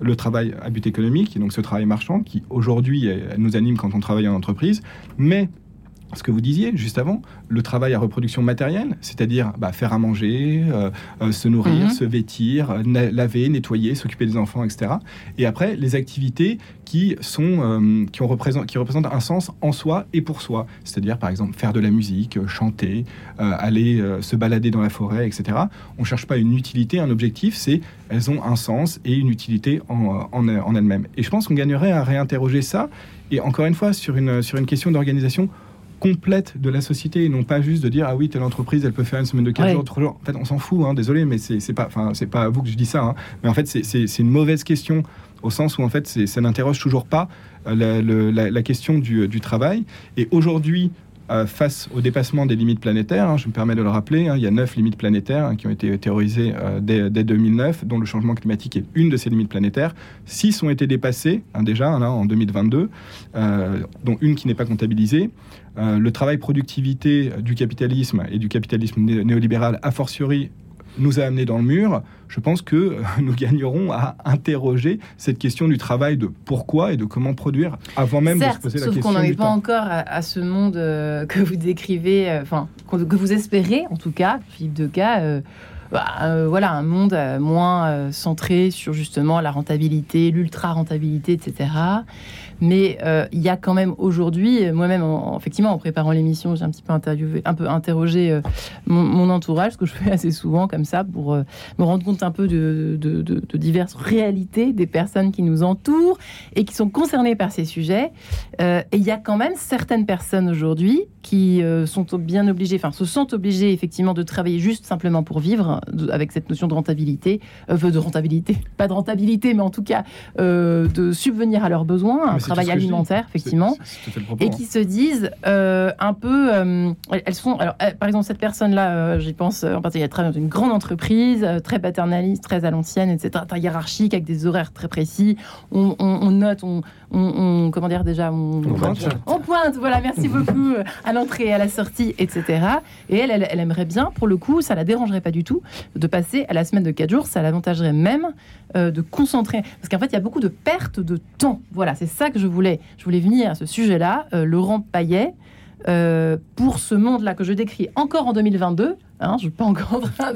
Le travail à but économique, donc ce travail marchand, qui aujourd'hui nous anime quand on travaille en entreprise, mais ce que vous disiez juste avant, le travail à reproduction matérielle, c'est-à-dire bah, faire à manger, euh, euh, se nourrir, mhm. se vêtir, laver, nettoyer, s'occuper des enfants, etc. Et après, les activités qui, sont, euh, qui, ont qui représentent un sens en soi et pour soi, c'est-à-dire par exemple faire de la musique, chanter, aller se balader dans la forêt, etc. On ne cherche pas une utilité, un objectif, c'est elles ont un sens et une utilité en, en, en elles-mêmes. Et je pense qu'on gagnerait à réinterroger ça, et encore une fois, sur une, sur une question d'organisation complète de la société et non pas juste de dire ah oui telle entreprise elle peut faire une semaine de 4 jours 3 jours. En fait on s'en fout hein, désolé mais c'est pas enfin c'est pas à vous que je dis ça hein. mais en fait c'est une mauvaise question au sens où en fait ça n'interroge toujours pas euh, la, question du, du, travail. Et aujourd'hui euh, face au dépassement des limites planétaires. Hein, je me permets de le rappeler, hein, il y a neuf limites planétaires hein, qui ont été théorisées euh, dès, 2009, dont le changement climatique est une de ces limites planétaires. Six ont été dépassées déjà en 2022, euh, dont une qui n'est pas comptabilisée. le travail productivité du capitalisme et du capitalisme néolibéral, a fortiori nous a amené dans le mur, je pense que *laughs* nous gagnerons à interroger cette question du travail, de pourquoi et de comment produire, avant même de se poser la question. Sauf qu'on n'en est pas encore à, ce monde euh, *laughs* que vous décrivez, euh, enfin, que vous espérez, en tout cas, Philippe Deca. Euh, bah, voilà, un monde moins centré sur justement la rentabilité, l'ultra rentabilité, etc. Mais euh, il y a quand même aujourd'hui, moi-même, effectivement, en préparant l'émission, j'ai un petit peu interviewé, un peu interrogé euh, mon, entourage, ce que je fais assez souvent comme ça, pour euh, me rendre compte un peu de, de, diverses réalités des personnes qui nous entourent et qui sont concernées par ces sujets. et il y a quand même certaines personnes aujourd'hui qui sont bien obligées, enfin, se sentent obligées effectivement de travailler juste simplement pour vivre, avec cette notion de rentabilité, de rentabilité, *laughs* pas de rentabilité, mais en tout cas de subvenir à leurs besoins travail alimentaire, effectivement, et hein. qui se disent euh, un peu. Euh, elles sont. Alors, euh, par exemple, cette personne-là, j'y pense en particulier, elle travaille dans une grande entreprise, très paternaliste, très à l'ancienne, etc., très hiérarchique, avec des horaires très précis. On, note, on, Comment dire déjà On, pointe. Voilà, merci *laughs* beaucoup, à l'entrée, à la sortie, etc. Et elle, elle, elle, aimerait bien, pour le coup, ça la dérangerait pas du tout, de passer à la semaine de 4 jours, ça l'avantagerait même de concentrer. Parce qu'en fait, il y a beaucoup de pertes de temps. Voilà, c'est ça que je voulais, je voulais venir à ce sujet-là. Euh, Laurent Payet, euh, pour ce monde-là que je décris encore en 2022, hein, je ne suis pas encore *laughs* en train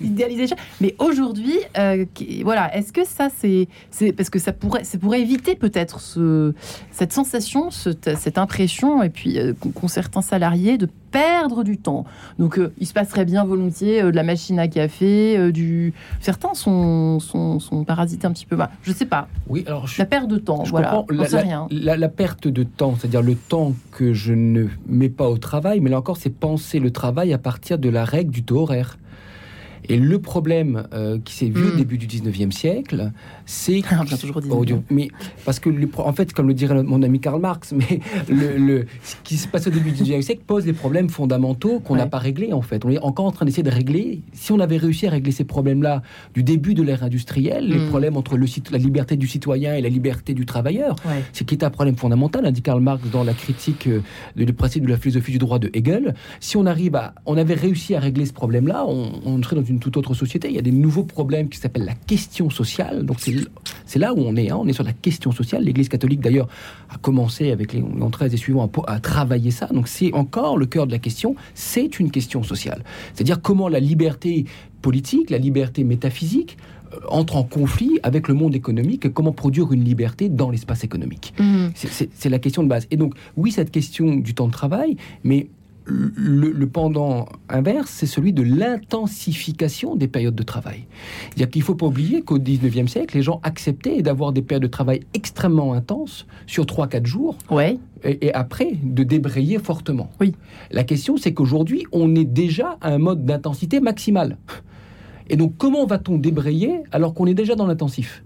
d'idéaliser mais aujourd'hui, euh, voilà, est-ce que ça c'est, parce que ça pourrait, ça pourrait éviter peut-être ce, cette sensation, cette, impression, et puis qu'ont certains salariés de perdre du temps. Donc, euh, il se passerait bien volontiers euh, de la machine à café, euh, du. Certains sont, sont, sont, parasités un petit peu. Bah, je sais pas. Oui, alors la perte de temps. Je voilà. La, rien. La, perte de temps, c'est-à-dire le temps que je ne mets pas au travail, mais là encore, c'est penser le travail à partir de la règle du taux horaire. Et le problème qui s'est vu au hmm. début du 19e siècle, c'est *laughs* toujours mais parce que en fait, comme le dirait mon ami Karl Marx, *laughs* mais le, ce qui se passe au début du XIXe siècle pose des problèmes fondamentaux qu'on n'a pas réglés en fait. On est encore en train d'essayer de régler. Si on avait réussi à régler ces problèmes-là du début de l'ère industrielle, les hmm. problèmes entre le, la liberté du citoyen et la liberté du travailleur, c'est qui est un problème fondamental, a dit Karl Marx dans la critique euh, du principe de la philosophie du droit de Hegel. Si on arrive à, on avait réussi à régler ce problème-là, on, on serait dans une toute autre société. Il y a des nouveaux problèmes qui s'appellent la question sociale. Donc c'est c'est là où on est. Hein. On est sur la question sociale. L'Église catholique, d'ailleurs, a commencé avec les 13 et suivants à, travailler ça. Donc c'est encore le cœur de la question. C'est une question sociale. C'est-à-dire comment la liberté politique, la liberté métaphysique, euh, entre en conflit avec le monde économique et comment produire une liberté dans l'espace économique. Mmh. C'est la question de base. Et donc, oui, cette question du temps de travail, mais le, pendant inverse, c'est celui de l'intensification des périodes de travail. Il ne faut pas oublier qu'au 19e siècle, les gens acceptaient d'avoir des périodes de travail extrêmement intenses sur 3-4 jours. Ouais. Et, après, de débrayer fortement. Oui. La question, c'est qu'aujourd'hui, on est déjà à un mode d'intensité maximale. Et donc, comment va-t-on débrayer alors qu'on est déjà dans l'intensif?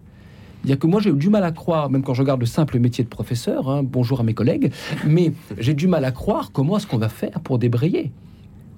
A que moi, j'ai eu du mal à croire, même quand je regarde le simple métier de professeur, hein, bonjour à mes collègues, mais j'ai du mal à croire comment est-ce qu'on va faire pour débrayer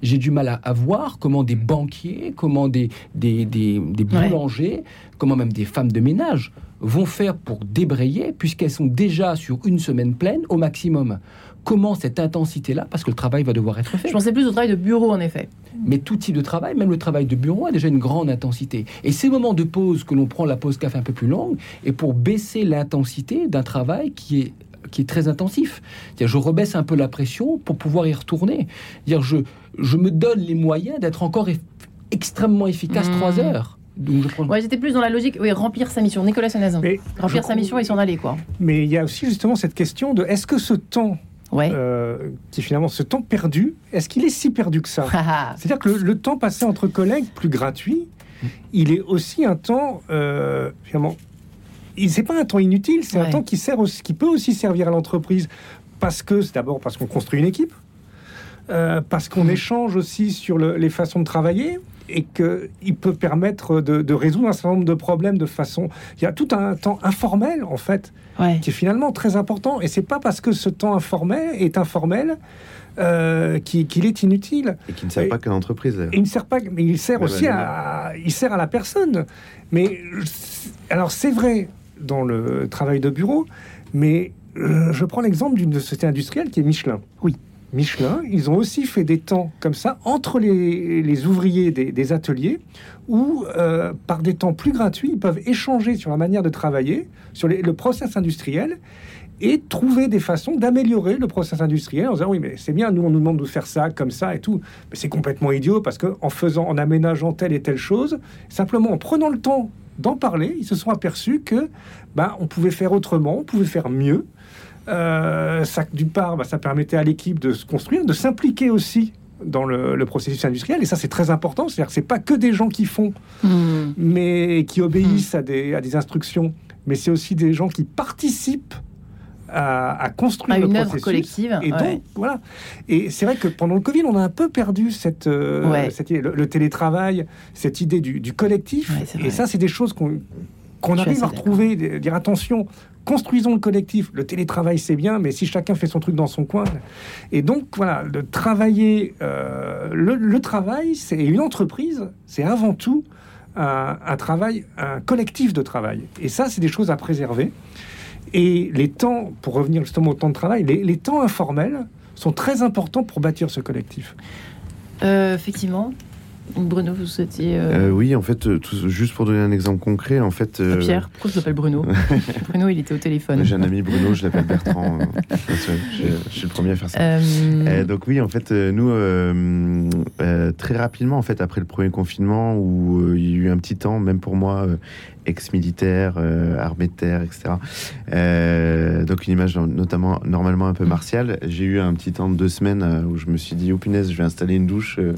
j'ai du mal à, voir comment des banquiers, comment des, des, des, boulangers, comment même des femmes de ménage vont faire pour débrayer, puisqu'elles sont déjà sur une semaine pleine au maximum. Comment cette intensité-là, parce que le travail va devoir être fait. Je pensais plus au travail de bureau, en effet. Mais tout type de travail, même le travail de bureau, a déjà une grande intensité. Et ces moments de pause que l'on prend, la pause café un peu plus longue, et pour baisser l'intensité d'un travail qui est qui est très intensif. Je rebaisse un peu la pression pour pouvoir y retourner. Je, je me donne les moyens d'être encore extrêmement efficace trois mmh. heures. Donc j'étais plus dans la logique, oui, remplir sa mission. Nicolas Senazin. Remplir sa mission et s'en aller, quoi. Mais il y a aussi justement cette question de est-ce que ce temps Ouais. Euh, qui finalement ce temps perdu, est-ce qu'il est si perdu que ça *laughs* C'est-à-dire que le, temps passé entre collègues, plus gratuit, il est aussi un temps euh, finalement. C'est pas un temps inutile, c'est un temps qui sert aussi, qui peut aussi servir à l'entreprise parce que c'est d'abord parce qu'on construit une équipe, euh, parce qu'on échange aussi sur les façons de travailler et qu'il peut permettre de, résoudre un certain nombre de problèmes de façon. Il y a tout un temps informel en fait qui est finalement très important et c'est pas parce que ce temps informel est informel euh, qu'il est inutile. Et qui ne sert pas qu'à l'entreprise. Il ne sert pas, mais il sert aussi à, il sert à la personne. Mais alors c'est vrai dans le travail de bureau, mais euh, je prends l'exemple d'une société industrielle qui est Michelin. Oui. Michelin, ils ont aussi fait des temps comme ça entre les, ouvriers des, ateliers où, euh, par des temps plus gratuits, ils peuvent échanger sur la manière de travailler, sur le process industriel et trouver des façons d'améliorer le process industriel en disant oui mais c'est bien nous on nous demande de faire ça comme ça et tout. Mais c'est complètement idiot parce que en faisant en aménageant telle et telle chose simplement en prenant le temps d'en parler ils se sont aperçus que ben on pouvait faire autrement on pouvait faire mieux euh, ça d'une part bah, ça permettait à l'équipe de se construire de s'impliquer aussi dans le, processus industriel et ça c'est très important c'est-à-dire que c'est pas que des gens qui font mmh. mais qui obéissent mmh. à, des, à des instructions mais c'est aussi des gens qui participent à, construire une œuvre collective. Et donc, voilà. Et c'est vrai que pendant le Covid, on a un peu perdu cette, euh, cette le, télétravail, cette idée du, collectif. et ça, c'est des choses qu'on qu'on arrive à retrouver, dire attention, construisons le collectif. Le télétravail, c'est bien, mais si chacun fait son truc dans son coin. Et donc, voilà, travailler, euh, le, travail, c'est une entreprise, c'est avant tout un, un, travail, un collectif de travail. Et ça, c'est des choses à préserver. Et les temps, pour revenir justement au temps de travail, les, temps informels sont très importants pour bâtir ce collectif. Euh, effectivement. Bruno, vous souhaitiez. Euh, euh, oui, en fait, juste pour donner un exemple concret, en fait. Pierre, pourquoi je l'appelle Bruno *laughs* Bruno, il était au téléphone. J'ai un ami Bruno, je l'appelle Bertrand. je, suis le premier à faire ça. donc oui, en fait, nous, très rapidement, en fait, après le premier confinement, où il y a eu un petit temps, même pour moi, ex-militaire, euh, armée de terre, etc. Euh, donc une image notamment normalement un peu martiale. J'ai eu un petit temps de deux semaines euh, où je me suis dit, oh punaise, je vais installer une douche euh,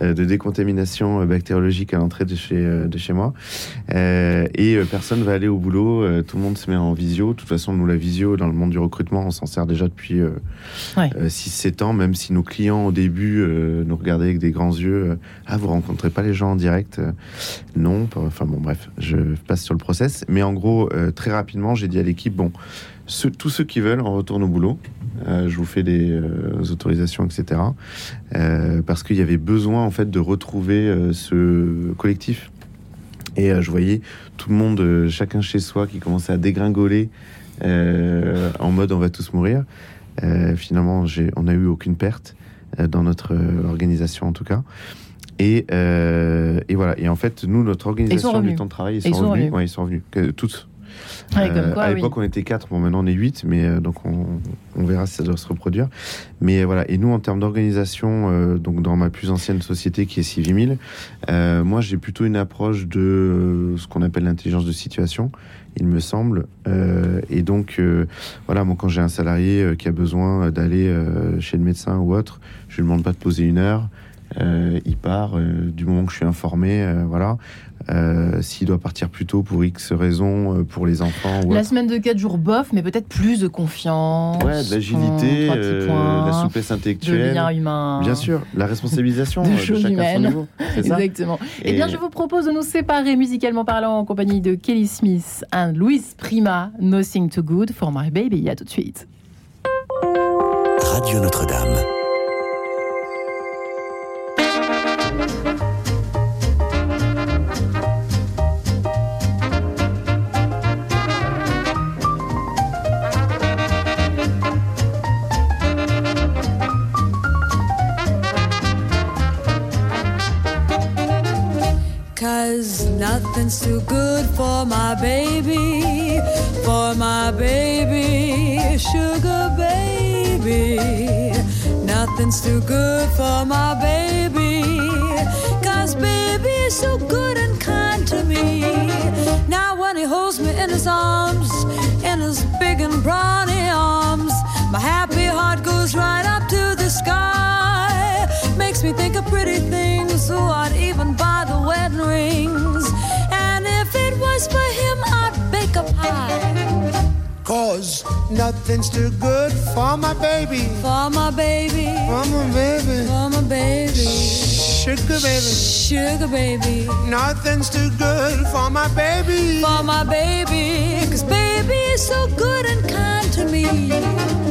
de décontamination euh, bactériologique à l'entrée de chez, euh, de chez moi. et personne va aller au boulot, tout le monde se met en visio. De toute façon, nous, la visio, dans le monde du recrutement, on s'en sert déjà depuis 6-7 ans, même si nos clients, au début, nous regardaient avec des grands yeux. ah, vous rencontrez pas les gens en direct? Non. Enfin bon, bref, je passe sur le process. Mais en gros, très rapidement, j'ai dit à l'équipe, bon, tous ceux qui veulent, on retourne au boulot. Euh, je vous fais des euh, autorisations, etc. Euh, parce qu'il y avait besoin en fait de retrouver ce collectif. Et je voyais tout le monde, chacun chez soi, qui commençait à dégringoler en mode on va tous mourir. finalement, on n'a eu aucune perte dans notre organisation en tout cas. Et, et, voilà. Et en fait, nous, notre organisation du temps de travail, ils sont, revenus. revenus. Ouais, ils sont revenus. Tous. Euh, à l'époque, on était 4, bon, maintenant on est 8, mais euh, donc on, on, verra si ça doit se reproduire. Mais euh, voilà, et nous, en termes d'organisation, donc dans ma plus ancienne société qui est Civimil, moi j'ai plutôt une approche de ce qu'on appelle l'intelligence de situation, il me semble. et donc, voilà, moi quand j'ai un salarié qui a besoin d'aller chez le médecin ou autre, je lui demande pas de poser une heure. Il part du moment que je suis informé, voilà. Euh, s'il doit partir plus tôt pour X raisons, euh, pour les enfants. la semaine de 4 jours, bof, mais peut-être plus de confiance. Ouais, de l'agilité, euh, la souplesse intellectuelle. De humain. Bien sûr, la responsabilisation *laughs* de, choses humaines. Exactement. Et... Eh bien, je vous propose de nous séparer musicalement parlant en compagnie de Kelly Smith et Louis Prima, Nothing Too Good for My Baby. À tout de suite. Radio Notre-Dame. Too good for my baby, for my baby, sugar baby. Nothing's too good for my baby, cause baby's so good and kind to me. Now when he holds me in his arms, in his big and brawny arms, my happy heart goes right up to the sky. Makes me think of pretty things, so I'd nothing's too good for my baby. For my baby. For my baby. For my baby. Sugar baby. Sugar baby. Nothing's too good for my baby. For my baby. Cause baby is so good and kind to me.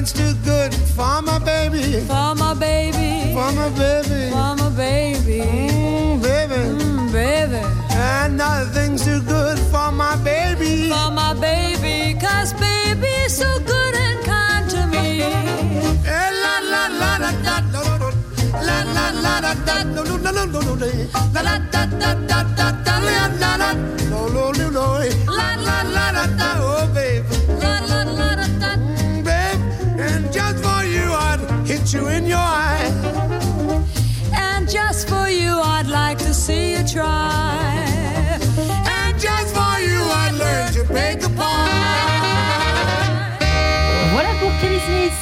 Nothing's too good for my baby. For my baby. For my baby. For my baby. Mm, baby. Mm, baby. And nothing's too good for my baby. For my baby. Cause baby's so good and kind to me. Eh, la la la la da la la la da da la la da da da da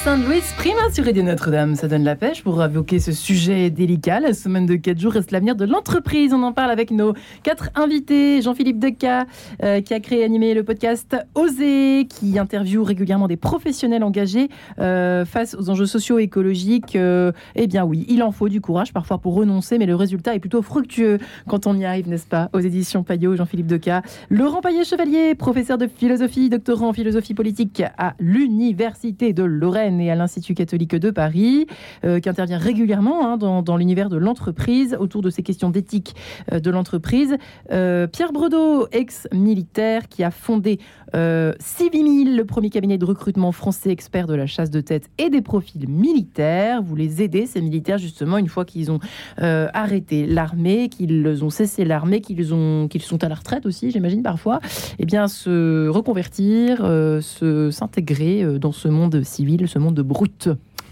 Saint Louis Prima sur Radio Notre-Dame. Ça donne la pêche pour évoquer ce sujet délicat. La semaine de 4 jours reste l'avenir de l'entreprise. On en parle avec nos quatre invités. Jean-Philippe Deca, euh, qui a créé et animé le podcast Oser, qui interviewe régulièrement des professionnels engagés euh, face aux enjeux sociaux et écologiques. Euh, eh bien oui, il en faut du courage parfois pour renoncer, mais le résultat est plutôt fructueux quand on y arrive, n'est-ce pas? Aux éditions Payot, Jean-Philippe Deca. Laurent Paillet-Chevalier, professeur de philosophie, doctorant en philosophie politique à l'Université de Lorraine à l'Institut catholique de Paris, euh, qui intervient régulièrement hein, dans, dans l'univers de l'entreprise autour de ces questions d'éthique euh, de l'entreprise. Euh, Pierre Bredeau, ex-militaire, qui a fondé euh, Civimil, le premier cabinet de recrutement français expert de la chasse de tête et des profils militaires. Vous les aidez, ces militaires, justement, une fois qu'ils ont euh, arrêté l'armée, qu'ils ont cessé l'armée, qu'ils ont qu'ils sont à la retraite aussi, j'imagine parfois, eh bien se reconvertir, euh, s'intégrer euh, dans ce monde civil, ce monde de brut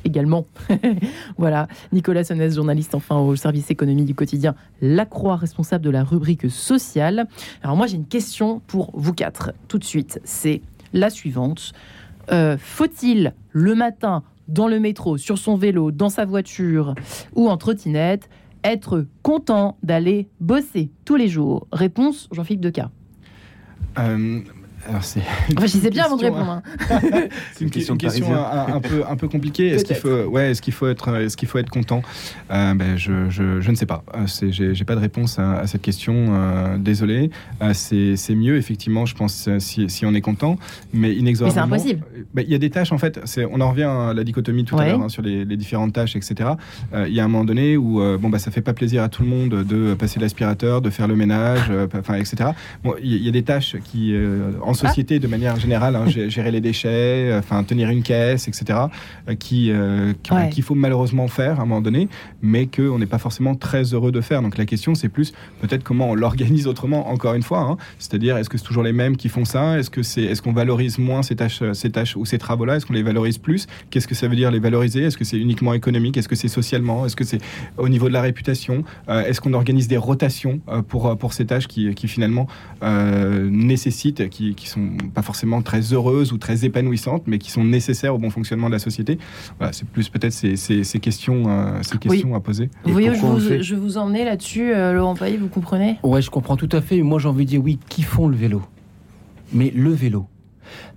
également. *laughs* voilà, Nicolas Sonnès, journaliste enfin au service économie du quotidien La Croix, responsable de la rubrique sociale. Alors moi j'ai une question pour vous quatre, tout de suite, c'est la suivante. Euh, Faut-il le matin dans le métro, sur son vélo, dans sa voiture ou en trottinette, être content d'aller bosser tous les jours? Réponse Jean-Philippe Deca. Euh, alors Enfin, je sais bien avant de question, répondre. hein. C'est *laughs* une, question un, un peu un peu compliquée. Est-ce qu'il faut ouais est-ce qu'il faut être est-ce qu'il faut être content? Euh, ben je, je, je ne sais pas. Euh, j'ai pas de réponse à, à cette question. euh, désolé. Euh, c'est mieux effectivement je pense euh, si, si on est content mais inexorablement. Mais c'est impossible. Ben, Il y a des tâches en fait. On en revient à la dichotomie tout à l'heure hein, sur les, les différentes tâches etc. Euh, Il y a un moment donné où euh, bon bah ça fait pas plaisir à tout le monde de passer l'aspirateur, de faire le ménage, euh, enfin etc. Bon il y, a- il y a des tâches qui euh, en société de manière générale, hein, gé- gérer les déchets, euh, enfin tenir une caisse, etc. euh, qui euh, Ouais. qu'il faut malheureusement faire à un moment donné, mais qu'on n'est pas forcément très heureux de faire. Donc la question c'est plus peut-être comment on l'organise autrement. Encore une fois, hein. c'est-à-dire est-ce que c'est toujours les mêmes qui font ça? Est-ce que c'est est-ce qu'on valorise moins ces tâches, ces tâches ou ces travaux-là? Est-ce qu'on les valorise plus? Qu'est-ce que ça veut dire les valoriser? Est-ce que c'est uniquement économique? Est-ce que c'est socialement? Est-ce que c'est au niveau de la réputation? Euh, Est-ce qu'on organise des rotations euh, pour, pour ces tâches qui, qui finalement nécessitent, qui, qui sont pas forcément très heureuses ou très épanouissantes, mais qui sont nécessaires au bon fonctionnement de la société Voilà, c'est plus peut-être ces, ces, ces questions, euh, ces questions à poser. Vous voyez, je vous, fait je vous emmenais là-dessus, euh, Laurent Paillet, vous comprenez? Ouais, je comprends tout à fait. Moi, j'ai envie de dire oui, qui font le vélo? Mais le vélo.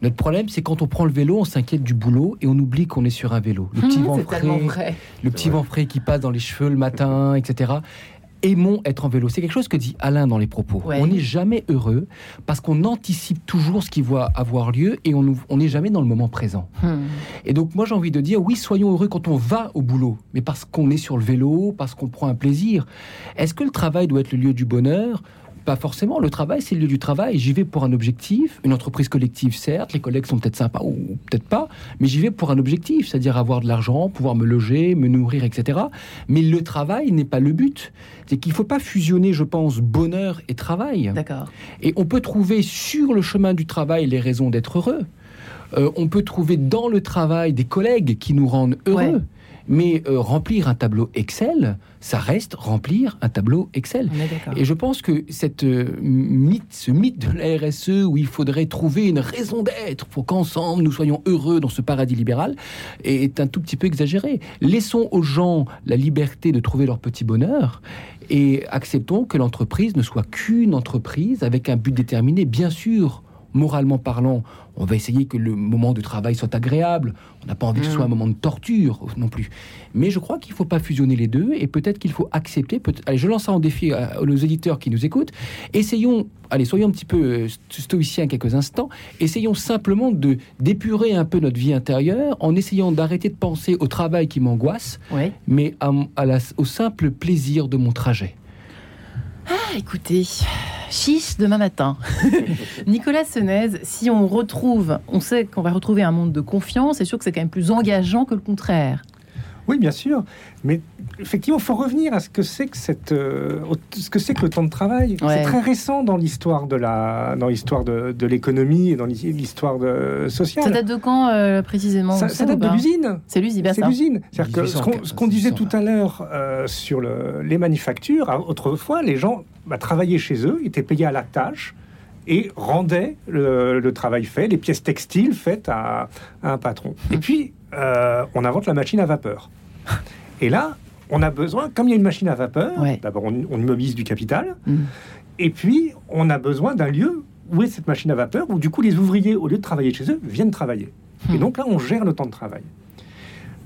Notre problème, c'est quand on prend le vélo, on s'inquiète du boulot et on oublie qu'on est sur un vélo. Le petit vent Mmh, C'est tellement frais, le petit vent frais qui passe dans les cheveux le matin, etc. Aimons être en vélo. C'est quelque chose que dit Alain dans les propos. Ouais. On n'est jamais heureux parce qu'on anticipe toujours ce qui va avoir lieu et on n'est jamais dans le moment présent. Hmm. Et donc moi j'ai envie de dire oui, soyons heureux quand on va au boulot, mais parce qu'on est sur le vélo, parce qu'on prend un plaisir. Est-ce que le travail doit être le lieu du bonheur pas forcément. Le travail, c'est le lieu du travail. J'y vais pour un objectif. Une entreprise collective, certes. Les collègues sont peut-être sympas ou peut-être pas. Mais j'y vais pour un objectif, c'est-à-dire avoir de l'argent, pouvoir me loger, me nourrir, etc. Mais le travail n'est pas le but. C'est qu'il ne faut pas fusionner, je pense, bonheur et travail. D'accord. Et on peut trouver sur le chemin du travail les raisons d'être heureux. Euh, on peut trouver dans le travail des collègues qui nous rendent heureux. Ouais. Mais euh, remplir un tableau Excel, ça reste remplir un tableau Excel. Et je pense que cette euh, mythe, ce mythe de la RSE où il faudrait trouver une raison d'être pour qu'ensemble nous soyons heureux dans ce paradis libéral est un tout petit peu exagéré. Laissons aux gens la liberté de trouver leur petit bonheur et acceptons que l'entreprise ne soit qu'une entreprise avec un but déterminé. Bien sûr, moralement parlant, on va essayer que le moment de travail soit agréable. On n'a pas envie que ce soit un mm. moment de torture non plus. Mais je crois qu'il ne faut pas fusionner les deux et peut-être qu'il faut accepter. Allez, je lance ça en défi à, nos éditeurs qui nous écoutent. Essayons, allez, soyons un petit peu euh, stoïciens quelques instants. Essayons simplement de d'épurer un peu notre vie intérieure en essayant d'arrêter de penser au travail qui m'angoisse, mais à, au simple plaisir de mon trajet. Ah, écoutez, chiche demain matin. *laughs* Nicolas Senez, si on retrouve, on sait qu'on va retrouver un monde de confiance, c'est sûr que c'est quand même plus engageant que le contraire. Oui, bien sûr. Mais effectivement, il faut revenir à ce que c'est que cette, euh, ce que c'est que le temps de travail. C'est très récent dans l'histoire de la, dans l'histoire de, de l'économie et dans l'histoire de, sociale. Ça date de quand euh, précisément Ça, date de l'usine. C'est l'usine. C'est l'usine. C'est-à-dire que ce qu'on, disait tout à l'heure euh, sur le, les manufactures, autrefois, les gens bah, travaillaient chez eux, étaient payés à la tâche et rendaient le, travail fait, les pièces textiles faites à, à un patron. Et puis, on invente la machine à vapeur. *laughs* Et là, on a besoin, comme il y a une machine à vapeur, d'abord on, on, immobilise du capital, mm. et puis on a besoin d'un lieu où est cette machine à vapeur, où du coup les ouvriers, au lieu de travailler chez eux, viennent travailler. Et mm. donc là, on gère le temps de travail.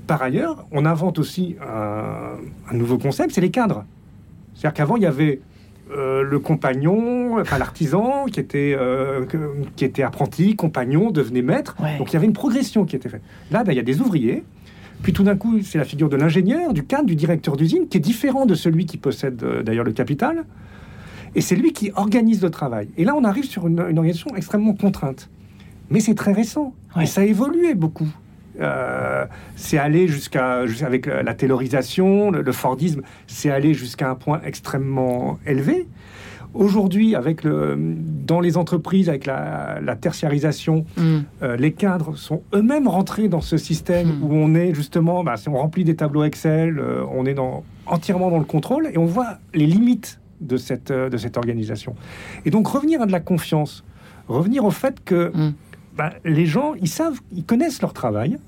Par ailleurs, on invente aussi un, nouveau concept, c'est les cadres. C'est-à-dire qu'avant, il y avait euh, le compagnon, enfin l'artisan qui était euh, qui était apprenti, compagnon, devenait maître. Donc il y avait une progression qui était faite. Là, ben, il y a des ouvriers puis tout d'un coup, c'est la figure de l'ingénieur, du cadre, du directeur d'usine, qui est différent de celui qui possède euh, d'ailleurs le capital. Et c'est lui qui organise le travail. Et là, on arrive sur une, organisation extrêmement contrainte. Mais c'est très récent. Et ça a évolué beaucoup. Euh, c'est allé jusqu'à, avec la taylorisation, le Fordisme, c'est allé jusqu'à un point extrêmement élevé. Aujourd'hui, avec le, dans les entreprises, avec la, tertiarisation, mm. euh, les cadres sont eux-mêmes rentrés dans ce système mm. où on est justement, bah, si on remplit des tableaux Excel, euh, on est dans, entièrement dans le contrôle et on voit les limites de cette, de cette organisation. Et donc revenir à de la confiance, revenir au fait que mm. Bah, les gens, ils savent, ils connaissent leur travail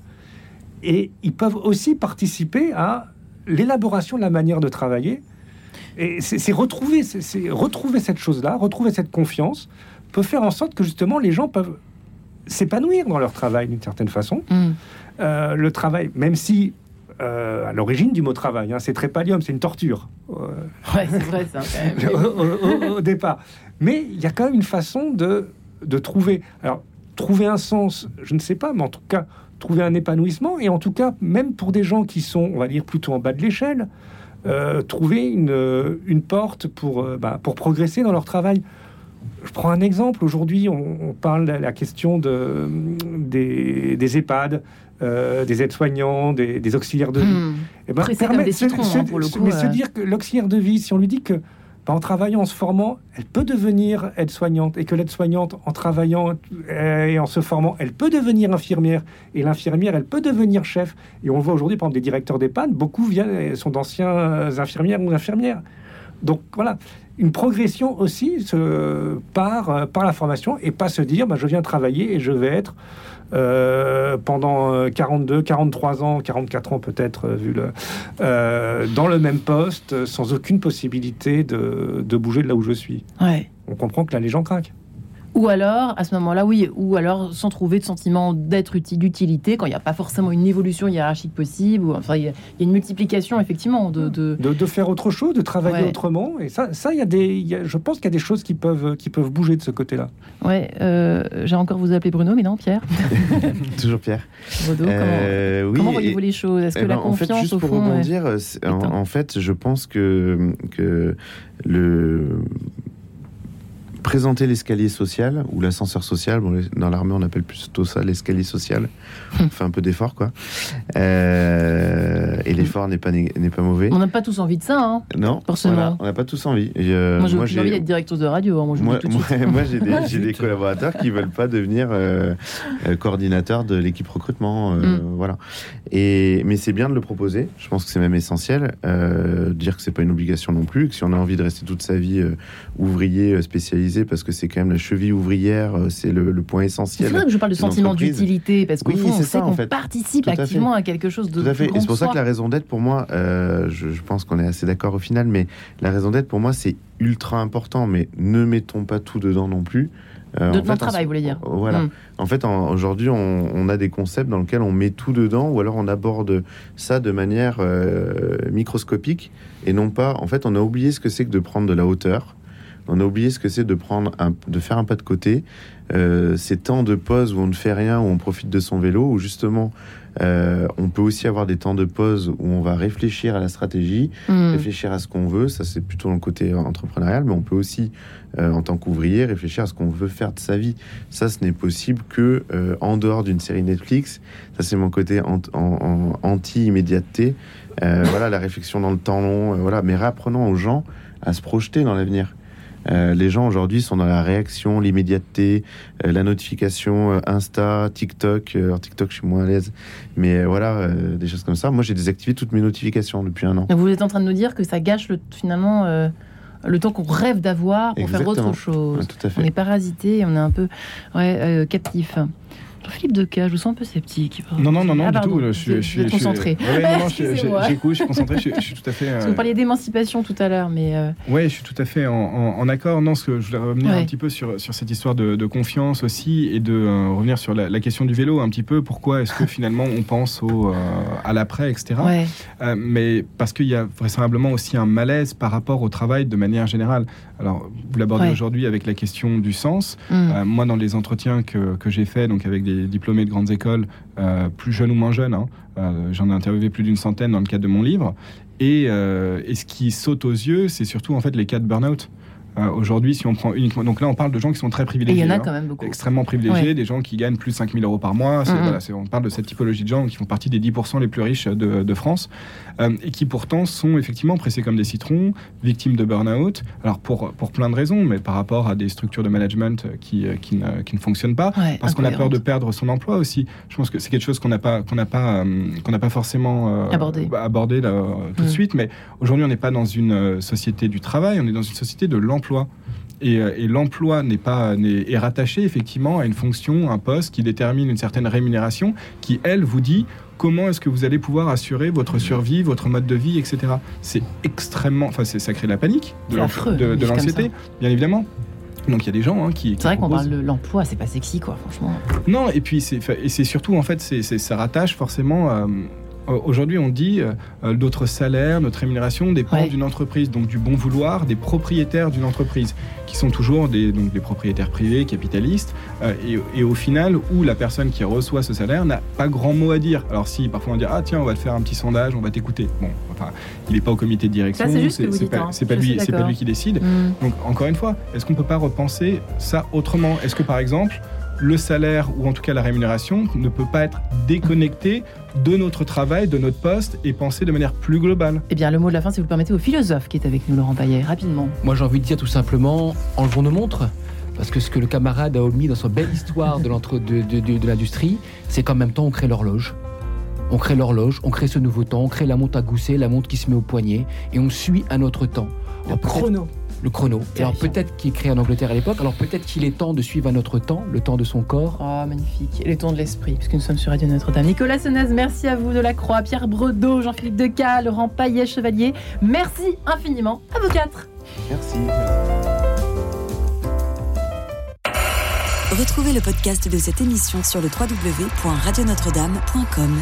et ils peuvent aussi participer à l'élaboration de la manière de travailler et c'est retrouver, c'est retrouver cette chose-là, retrouver cette confiance, peut faire en sorte que justement les gens peuvent s'épanouir dans leur travail d'une certaine façon. Mm. Euh, le travail, même si euh, à l'origine du mot travail, hein, c'est trépalium, c'est une torture. Euh, ouais, c'est vrai ça. *laughs* au, départ, mais il y a quand même une façon de, de trouver. Alors trouver un sens, je ne sais pas, mais en tout cas trouver un épanouissement et en tout cas même pour des gens qui sont, on va dire plutôt en bas de l'échelle. Euh, trouver une, euh, une, porte pour, euh, bah, pour progresser dans leur travail. Je prends un exemple. Aujourd'hui, on, parle de la question de, des, des EHPAD, des aides-soignants, des, auxiliaires de vie. Et eh ben, permet, des citrons, hein, pour le coup, mais se dire que l'auxiliaire de vie, si on lui dit que en travaillant, en se formant, elle peut devenir aide-soignante et que l'aide-soignante, en travaillant euh, et en se formant, elle peut devenir infirmière et l'infirmière, elle peut devenir chef. Et on voit aujourd'hui, par exemple, des directeurs d'EHPAD, beaucoup viennent, sont d'anciens infirmières ou infirmières. Donc voilà, une progression aussi par, par la formation et pas se dire, bah, je viens travailler et je vais être euh, pendant 42, euh, 43 ans, 44 ans peut-être, euh, vu le, dans le même poste, sans aucune possibilité de, de, bouger de là où je suis. Ouais. On comprend que là, les gens craquent. Ou alors, à ce moment-là, oui, ou alors sans trouver de sentiment d'être utile, d'utilité, quand il n'y a pas forcément une évolution hiérarchique possible, ou enfin, il y, a une multiplication, effectivement, de de... faire autre chose, de travailler autrement. Et ça, ça il y a des, je pense qu'il y a des choses qui peuvent, qui peuvent bouger de ce côté-là. Ouais, euh, j'ai encore vous appeler Bruno, mais non, Pierre. *laughs* *laughs* Toujours Pierre. Euh, comment, voyez-vous les choses? Est-ce que eh la confiance, ben, en fait, juste pour rebondir, en, fait, je pense que, que le présenter l'escalier social ou l'ascenseur social. Bon, dans l'armée, on appelle plutôt ça l'escalier social. On fait un peu d'effort, quoi. Euh, et l'effort n'est pas, n'est pas mauvais. On n'a pas tous envie de ça, hein Non, forcément. on n'a pas tous envie. Euh, moi, j'ai envie d'être directeur de radio. Hein, moi, *laughs* moi, j'ai des, des, collaborateurs qui veulent pas devenir euh, coordinateur de l'équipe recrutement. Mm. Voilà. Et, mais c'est bien de le proposer. Je pense que c'est même essentiel. dire que c'est pas une obligation non plus. Que si on a envie de rester toute sa vie ouvrier spécialisé, parce que c'est quand même la cheville ouvrière, euh, c'est le, point essentiel. C'est vrai que je parle de sentiment d'utilité parce qu'au fond, on sait qu'on participe activement à, quelque chose de. Tout à fait. Et c'est pour ça que la raison d'être, pour moi, euh, je, pense qu'on est assez d'accord au final, mais la raison d'être, pour moi, c'est ultra important. Mais ne mettons pas tout dedans non plus. De notre travail, vous voulez dire Voilà. Hmm. En fait, aujourd'hui, on, a des concepts dans lesquels on met tout dedans, ou alors on aborde ça de manière microscopique, et non pas. En fait, on a oublié ce que c'est que de prendre de la hauteur. On a oublié ce que c'est de prendre un, de faire un pas de côté. ces temps de pause où on ne fait rien, où on profite de son vélo, où justement euh, on peut aussi avoir des temps de pause où on va réfléchir à la stratégie, hmm. réfléchir à ce qu'on veut. Ça, c'est plutôt le côté entrepreneurial, mais on peut aussi, euh, en tant qu'ouvrier, réfléchir à ce qu'on veut faire de sa vie. Ça, ce n'est possible que euh, en dehors d'une série Netflix. Ça, c'est mon côté anti-immédiateté. voilà, la réflexion dans le temps long. voilà, mais réapprenons aux gens à se projeter dans l'avenir. Euh, les gens aujourd'hui sont dans la réaction, l'immédiateté, euh, la notification, euh, Insta, TikTok. alors TikTok, je suis moins à l'aise, mais voilà, des choses comme ça. Moi, j'ai désactivé toutes mes notifications depuis un an. Vous êtes en train de nous dire que ça gâche le, finalement le temps qu'on rêve d'avoir pour faire autre chose. On est parasité, on est un peu ouais, captif. Philippe Deca, je vous sens un peu sceptique. Non, non, non, non, ah, du tout. Je, suis, je, suis concentré. J'écoute, je suis concentré, je, suis tout à fait. Vous parliez d'émancipation tout à l'heure, mais. Euh... Oui, je suis tout à fait en, accord. Non, ce que je voulais revenir un petit peu sur, sur cette histoire de, confiance aussi et de euh, revenir sur la, question du vélo un petit peu. Pourquoi est-ce que *laughs* finalement on pense au, euh, à l'après, etc. Euh, mais parce qu'il y a vraisemblablement aussi un malaise par rapport au travail de manière générale. Alors, vous l'abordez aujourd'hui avec la question du sens. Mm. moi, dans les entretiens que, que j'ai faits, donc avec des diplômés de grandes écoles, euh, plus jeunes ou moins jeunes. Hein. Euh, j'en ai interviewé plus d'une centaine dans le cadre de mon livre. Et, euh, et ce qui saute aux yeux, c'est surtout en fait les cas de burn-out. Euh, aujourd'hui, si on prend uniquement. Donc là, on parle de gens qui sont très privilégiés. il y en a hein. quand même beaucoup. Extrêmement privilégiés, des gens qui gagnent plus de 5000 euros par mois. On parle de cette typologie de gens qui font partie des 10% les plus riches de, France euh, et qui pourtant sont effectivement pressés comme des citrons, victimes de burn-out. Alors pour, pour plein de raisons, mais par rapport à des structures de management qui, qui, ne, qui ne fonctionnent pas, parce qu'on a peur de perdre son emploi aussi. Je pense que c'est quelque chose qu'on n'a pas, qu'on n'a pas, euh, qu'on n'a pas forcément abordé, abordé là, tout de mm. suite. Mais aujourd'hui, on n'est pas dans une société du travail, on est dans une société de l'emploi euh, et, l'emploi n'est pas est, rattaché effectivement à une fonction, un poste qui détermine une certaine rémunération, qui elle vous dit comment est-ce que vous allez pouvoir assurer votre survie, votre mode de vie, etc. C'est extrêmement, enfin ça crée de la panique, de l'anxiété, bien évidemment. Donc il y a des gens hein, qui. C'est vrai qu'on parle de l'emploi, c'est pas sexy quoi, franchement. Non, et puis c'est surtout en fait, c'est ça rattache forcément. euh, aujourd'hui, on dit euh, euh, notre salaire, notre rémunération dépend d'une entreprise, donc du bon vouloir des propriétaires d'une entreprise, qui sont toujours des, donc des propriétaires privés, capitalistes, et, au final, où la personne qui reçoit ce salaire n'a pas grand mot à dire. Alors si parfois on dit ah tiens on va te faire un petit sondage, on va t'écouter. Bon, enfin il n'est pas au comité de direction, c'est pas, pas, lui, pas lui qui décide. Mm. Donc encore une fois, est-ce qu'on peut pas repenser ça autrement? Est-ce que par exemple le salaire ou en tout cas la rémunération ne peut pas être déconnecté de notre travail, de notre poste et penser de manière plus globale. Eh bien, le mot de la fin, si vous le permettez, au philosophe qui est avec nous, Laurent Paillet, rapidement. Moi, j'ai envie de dire tout simplement, enlevons nos montres. Parce que ce que le camarade a omis dans sa belle histoire de l'industrie, c'est qu'en même temps, on crée l'horloge. On crée l'horloge, on crée ce nouveau temps, on crée la montre à gousset, la montre qui se met au poignet, et on suit un autre temps. Le chrono le chrono. alors peut-être qu'il est créé en Angleterre à l'époque, alors peut-être qu'il est temps de suivre un autre temps, le temps de son corps. Oh, magnifique. Et le temps de l'esprit, puisque nous sommes sur Radio Notre-Dame. Nicolas Senez, merci à vous de la Croix, Pierre Bredeau, Jean-Philippe Deca, Laurent Paillet, Chevalier. Merci infiniment à vous quatre. Merci. Retrouvez le podcast de cette émission sur le www.radionotre-dame.com.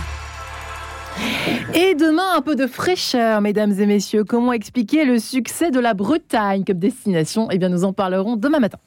Et demain, un peu de fraîcheur, mesdames et messieurs. Comment expliquer le succès de la Bretagne comme destination? Eh bien, nous en parlerons demain matin.